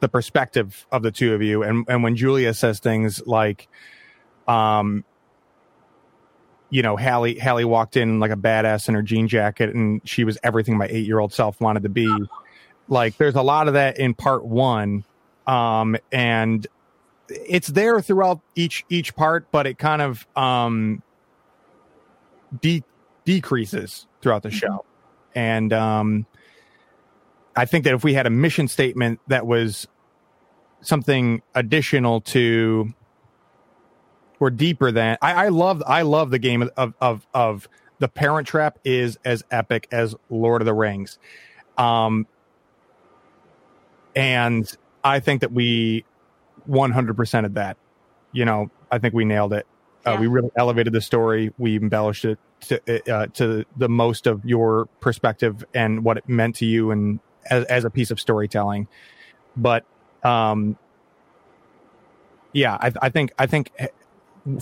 the perspective of the two of you, and and when Julia says things like, um, you know, Hallie Hallie walked in like a badass in her jean jacket, and she was everything my eight year old self wanted to be. Like, there's a lot of that in part one, um, and it's there throughout each each part, but it kind of um, de- decreases throughout the show, and um, I think that if we had a mission statement that was something additional to or deeper than I, I love I love the game of of of the Parent Trap is as epic as Lord of the Rings, um, and I think that we 100 percent of that. You know, I think we nailed it. Uh, we really elevated the story. We embellished it to uh, to the most of your perspective and what it meant to you, and as, as a piece of storytelling. But um, yeah, I, I think I think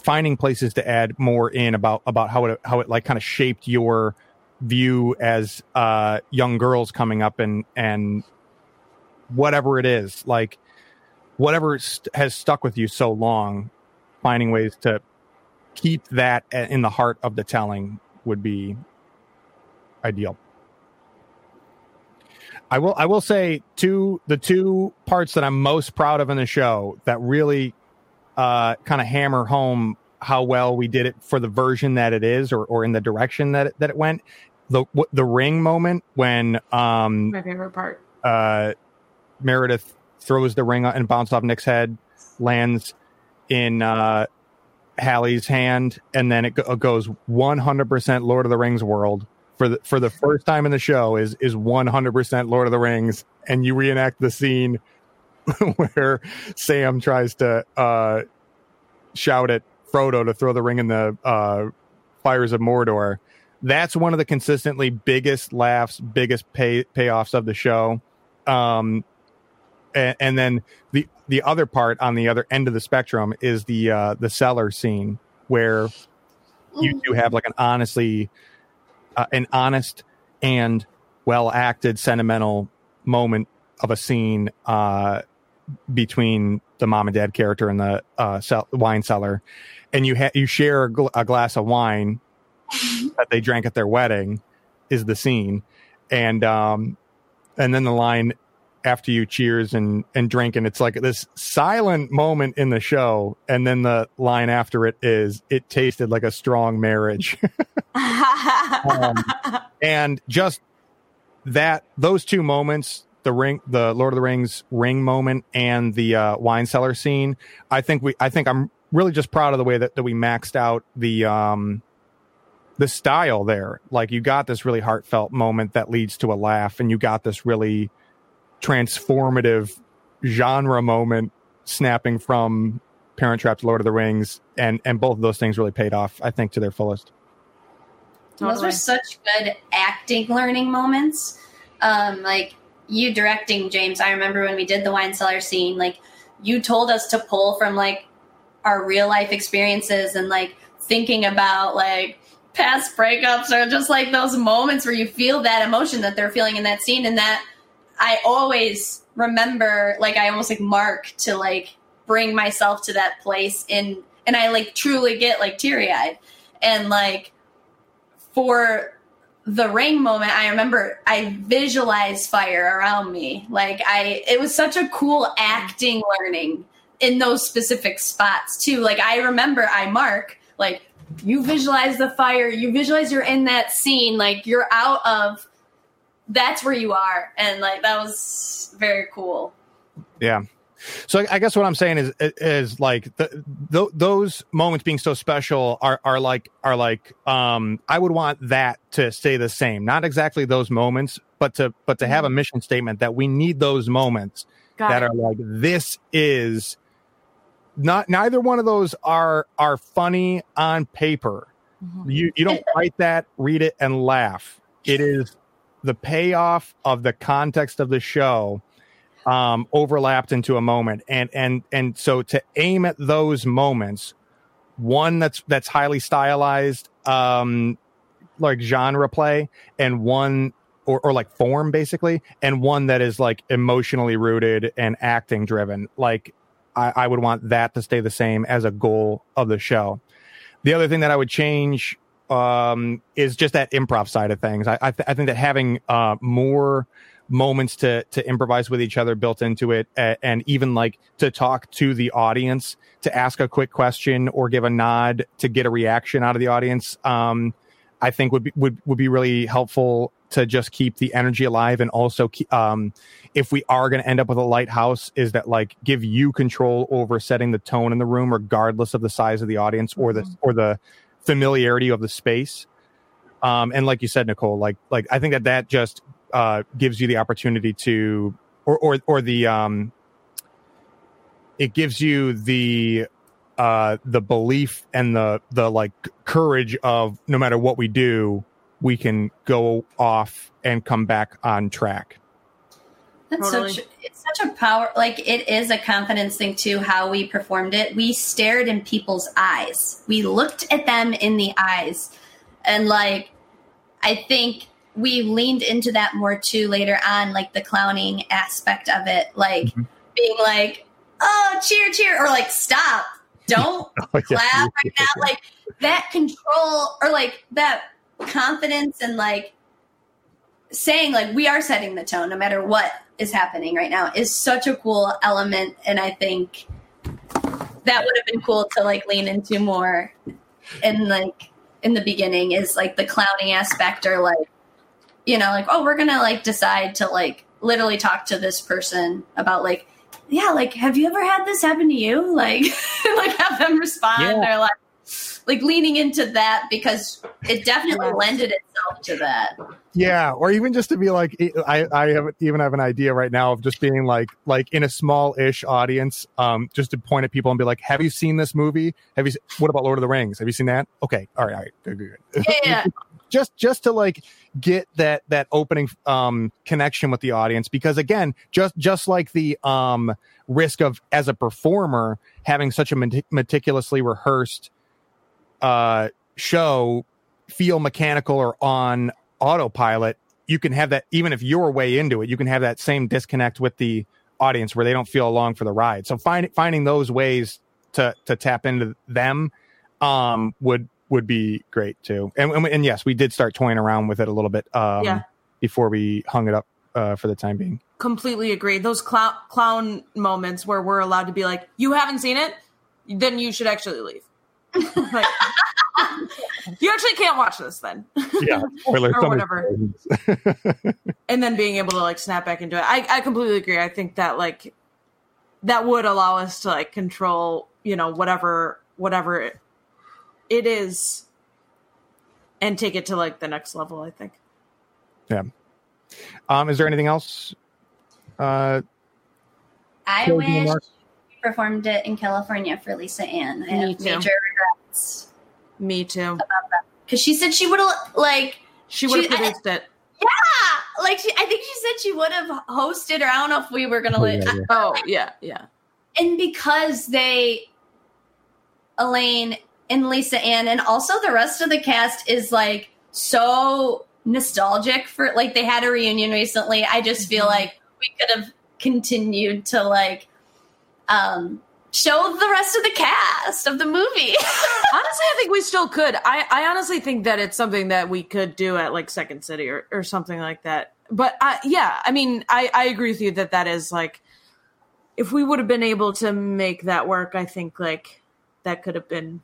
finding places to add more in about about how it how it like kind of shaped your view as uh young girls coming up and and whatever it is like whatever st- has stuck with you so long finding ways to keep that in the heart of the telling would be ideal. I will i will say two the two parts that i'm most proud of in the show that really uh, kind of hammer home how well we did it for the version that it is, or, or in the direction that it, that it went. The w- the ring moment when um, my favorite part. uh, Meredith throws the ring and bounces off Nick's head, lands in uh, Hallie's hand, and then it go- goes 100% Lord of the Rings world for the for the first time in the show is is 100% Lord of the Rings, and you reenact the scene where Sam tries to uh, shout at Frodo to throw the ring in the uh, fires of Mordor. That's one of the consistently biggest laughs, biggest pay payoffs of the show. Um, and, and then the the other part on the other end of the spectrum is the uh, the cellar scene where you do have like an honestly uh, an honest and well acted sentimental moment of a scene uh, between the mom and dad character and the uh, cell- wine cellar, and you ha- you share a, gl- a glass of wine that they drank at their wedding is the scene, and um, and then the line after you cheers and and drink. And it's like this silent moment in the show. And then the line after it is it tasted like a strong marriage. Um, and just that those two moments the ring the lord of the rings ring moment and the uh, wine cellar scene i think we i think i'm really just proud of the way that, that we maxed out the um the style there like you got this really heartfelt moment that leads to a laugh and you got this really transformative genre moment snapping from parent trap to lord of the rings and and both of those things really paid off i think to their fullest Those Totally. were such good acting learning moments. Um, like you directing James, I remember when we did the wine cellar scene, like you told us to pull from like our real life experiences and like thinking about like past breakups or just like those moments where you feel that emotion that they're feeling in that scene and that I always remember like I almost like mark to like bring myself to that place in and I like truly get like teary eyed and like for the ring moment i remember i visualized fire around me. Like i it was such a cool acting learning in those specific spots too. Like i remember i mark like you visualize the fire you visualize you're in that scene like you're out of that's where you are. And like that was very cool. Yeah. So I, I guess what I'm saying is is like the, th- those moments being so special are are like are like um I would want that to stay the same. Not exactly those moments, but to but to have a mission statement that we need those moments Got that it. are like this is not neither one of those are are funny on paper. Mhm. You you don't write that, read it, and laugh. It is the payoff of the context of the show um, overlapped into a moment, and and and so to aim at those moments, one that's that's highly stylized, um, like genre play, and one or, or like form basically, and one that is like emotionally rooted and acting driven. Like I, I would want that to stay the same as a goal of the show. The other thing that I would change um, is just that improv side of things. I I, th- I think that having uh, more moments to to improvise with each other built into it, a- and even like to talk to the audience, to ask a quick question or give a nod to get a reaction out of the audience. Um, I think would be would would be really helpful to just keep the energy alive and also keep, um, if we are going to end up with a lighthouse is that like give you control over setting the tone in the room regardless of the size of the audience or the or the familiarity of the space um and like you said nicole like like i think that that just uh gives you the opportunity to or or or the um it gives you the uh the belief and the the like courage of no matter what we do we can go off and come back on track That's Totally. such it's such a power like it is a confidence thing too how we performed it. We stared in people's eyes. We looked at them in the eyes. And like I think we leaned into that more too later on, like the clowning aspect of it, like Mhm. being like, "Oh, cheer, cheer," or like, "Stop, don't Oh, yeah. clap right now." Like that control, or like that confidence, and like saying like we are setting the tone no matter what is happening right now is such a cool element and i think that would have been cool to like lean into more and like in the beginning is like the clowning aspect or like you know like oh we're gonna like decide to like literally talk to this person about like yeah like have you ever had this happen to you like like have them respond Yeah. or like like leaning into that because it definitely lended itself to that. Yeah, or even just to be like, I, I have even have an idea right now of just being like, like in a small-ish audience, um, just to point at people and be like, "Have you seen this movie? Have you? What about Lord of the Rings? Have you seen that? Okay, all right, all right, good, good, good. Yeah, yeah. just just to like get that that opening um connection with the audience because again just just like the um risk of as a performer having such a metic- meticulously rehearsed uh show feel mechanical or on autopilot you can have that even if you're way into it you can have that same disconnect with the audience where they don't feel along for the ride. So find, finding those ways to to tap into them um would would be great too. And, and, and yes, we did start toying around with it a little bit um, Yeah. before we hung it up uh, for the time being. Completely agree. Those clown clown moments where we're allowed to be like, "You haven't seen it, then you should actually leave." like, you actually can't watch this then. Yeah, spoilers, Or some whatever. and then being able to like snap back into it. I, I completely agree. I think that like that would allow us to like control, you know, whatever whatever it, it is and take it to like the next level, I think. yeah. Um, is there anything else? Uh, I wish we performed it in California for Lisa Ann. I Me have too. major regrets Me too. because she said she would have like She would have She- produced it. yeah, like she, I think she said she would have hosted, or I don't know if we were gonna Oh, like, yeah, yeah. Oh yeah, yeah. and because they, Elaine and Lisa Ann, and also the rest of the cast is like so nostalgic for like they had a reunion recently. I just feel Mhm. like we could have continued to like um show the rest of the cast of the movie. honestly, I think we still could. I, I honestly think that it's something that we could do at like Second City or, or something like that. But I, yeah, I mean, I, I agree with you that that is like, if we would have been able to make that work, I think like that could have been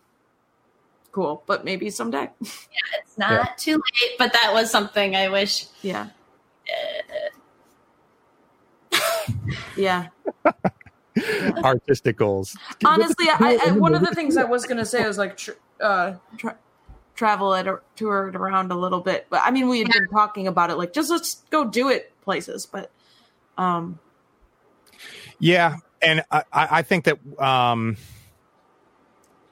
cool. But maybe someday. Yeah, it's not Yeah. too late, but that was something I wish Yeah. yeah. artistic goals. Honestly, I, I, one of the things I was gonna say was like tr- uh, tra- travel it or tour it around a little bit. But I mean, we had been talking about it, like just let's go do it places. But um, Yeah, and I, I I think that um,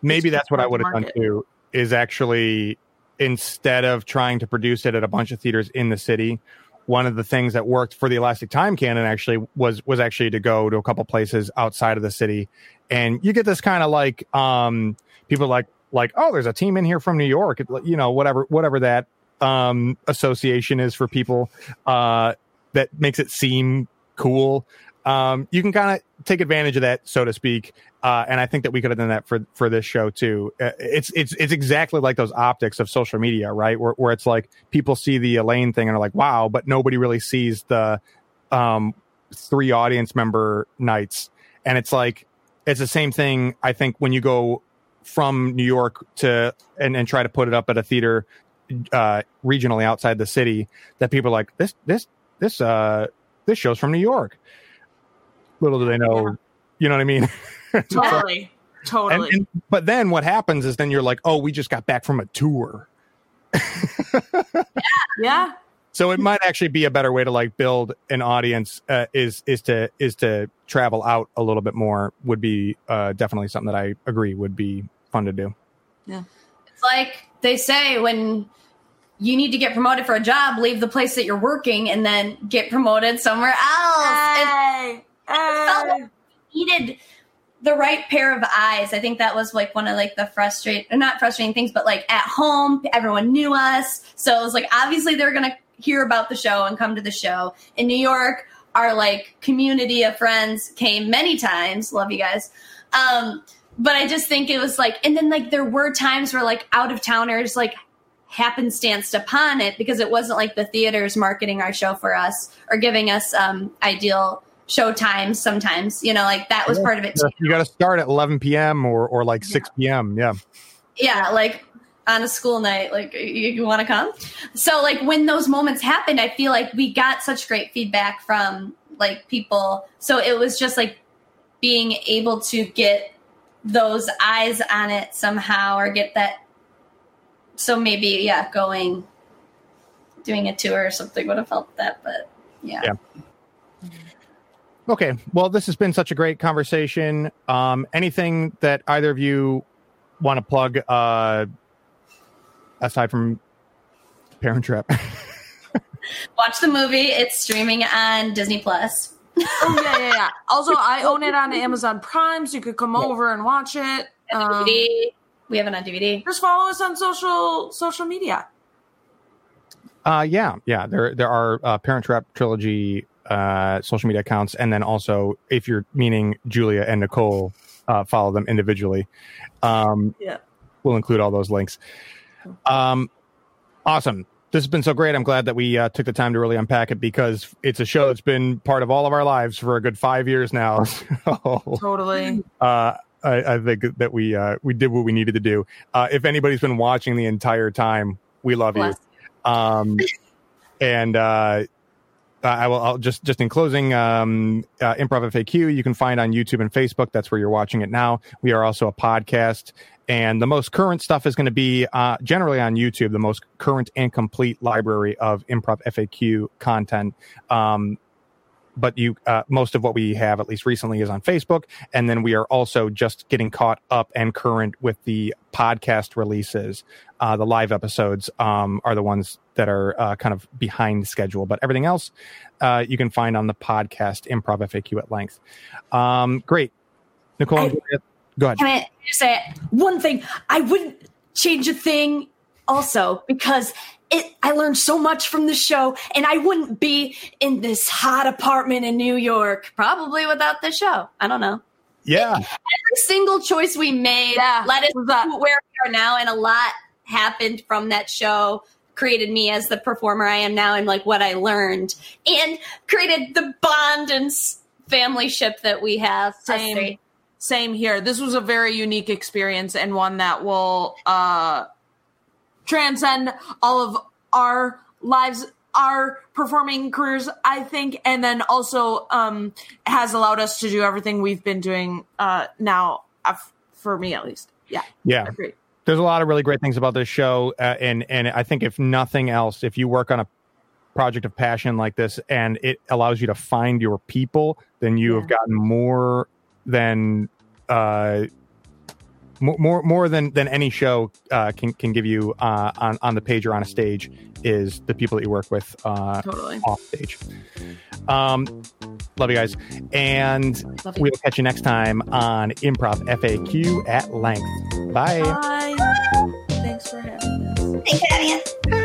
maybe that's what I would have done too. Is actually instead of trying to produce it at a bunch of theaters in the city, one of the things that worked for the Elastic Time Canon actually was was actually to go to a couple places outside of the city, and you get this kind of like um, people like like oh, there's a team in here from New York, you know, whatever whatever that um, association is for people uh, that makes it seem cool um, you can kind of take advantage of that, so to speak. Uh, and I think that we could have done that for for this show too. Uh, it's it's it's exactly like those optics of social media, right? Where where it's like people see the Elaine thing and are like, "Wow," but nobody really sees the um, three audience member nights. And it's like it's the same thing. I think when you go from New York to and and try to put it up at a theater uh, regionally outside the city, that people are like this this this uh this show's from New York little do they know Yeah. you know what i mean? Totally, and, totally. and- but then what happens is then you're like oh we just got back from a tour. Yeah, so it might actually be a better way to like build an audience uh, is is to is to travel out a little bit more would be uh, definitely something that i agree would be fun to do. Yeah, It's like they say when you need to get promoted for a job, leave the place that you're working and then get promoted somewhere else. And Hey, hey. needed the right pair of eyes. I think that was like one of like the frustrating, not frustrating things, but like at home, everyone knew us. So it was like obviously they're gonna hear about the show and come to the show. In New York, our like community of friends came many times. Love you guys. Um, but I just think it was like and then like there were times where like out of towners like happenstanced upon it because it wasn't like the theaters marketing our show for us or giving us um ideal show times sometimes you know like that was Yeah. part of it too you got to start at 11 p.m or or like 6 p.m yeah yeah like on a school night like you, you want to come so like when those moments happened i feel like we got such great feedback from like people so it was just like being able to get those eyes on it somehow or get that. So maybe, yeah, going, doing a tour or something would have helped that. But yeah. Yeah. Okay. Well, this has been such a great conversation. Um, anything that either of you want to plug uh, aside from Parent Trap? Watch the movie. It's streaming on Disney Plus. oh yeah, yeah, yeah. Also, I own it on Amazon Prime, so you could come over and watch it. Um, DVD. We have it on DVD. just follow us on social social media. Uh, yeah, yeah. There, there are uh, Parent Trap trilogy uh, social media accounts, and then also, if you're meaning Julia and Nicole, uh, follow them individually. Um, Yeah. we'll include all those links. Um, awesome. This has been so great. I'm glad that we uh, took the time to really unpack it because it's a show that's been part of all of our lives for a good five years now. So, Totally. uh, I, I think that we uh, we did what we needed to do. Uh, if anybody's been watching the entire time, we love you. Bless. Um, and uh, I will I'll just just in closing, um, uh, Improv FAQ you can find on YouTube and Facebook. That's where you're watching it now. We are also a podcast, and the most current stuff is going to be uh, generally on YouTube. The most current and complete library of Improv FAQ content. Um, but you uh, most of what we have at least recently is on facebook and then we are also just getting caught up and current with the podcast releases uh, the live episodes um, are the ones that are uh, kind of behind schedule but everything else uh, you can find on the podcast improv faq at length. Um, great. Nicole I- go ahead. Can I just say one thing? I wouldn't change a thing also because it I learned so much from the show and I wouldn't be in this hot apartment in New York probably without the show. I don't know. yeah. Every single choice we made Yeah, led us to where we are now and a lot happened from that show created me as the performer I am now and like what I learned and created the bond and family ship that we have. Same. Same here. This was a very unique experience and one that will uh, transcend all of our lives, our performing careers, I think, and then also um, has allowed us to do everything we've been doing uh, now, uh, for me at least. Yeah, yeah agree. There's a lot of really great things about this show uh, and and i think if nothing else if you work on a project of passion like this and it allows you to find your people then you have gotten more than uh more more than than any show uh, can can give you uh, on on the page or on a stage is the people that you work with uh, Totally. off stage. Um, love you guys, and you. we'll catch you next time on Improv FAQ at length. Bye. Bye. Thanks for having us. Thanks for having us.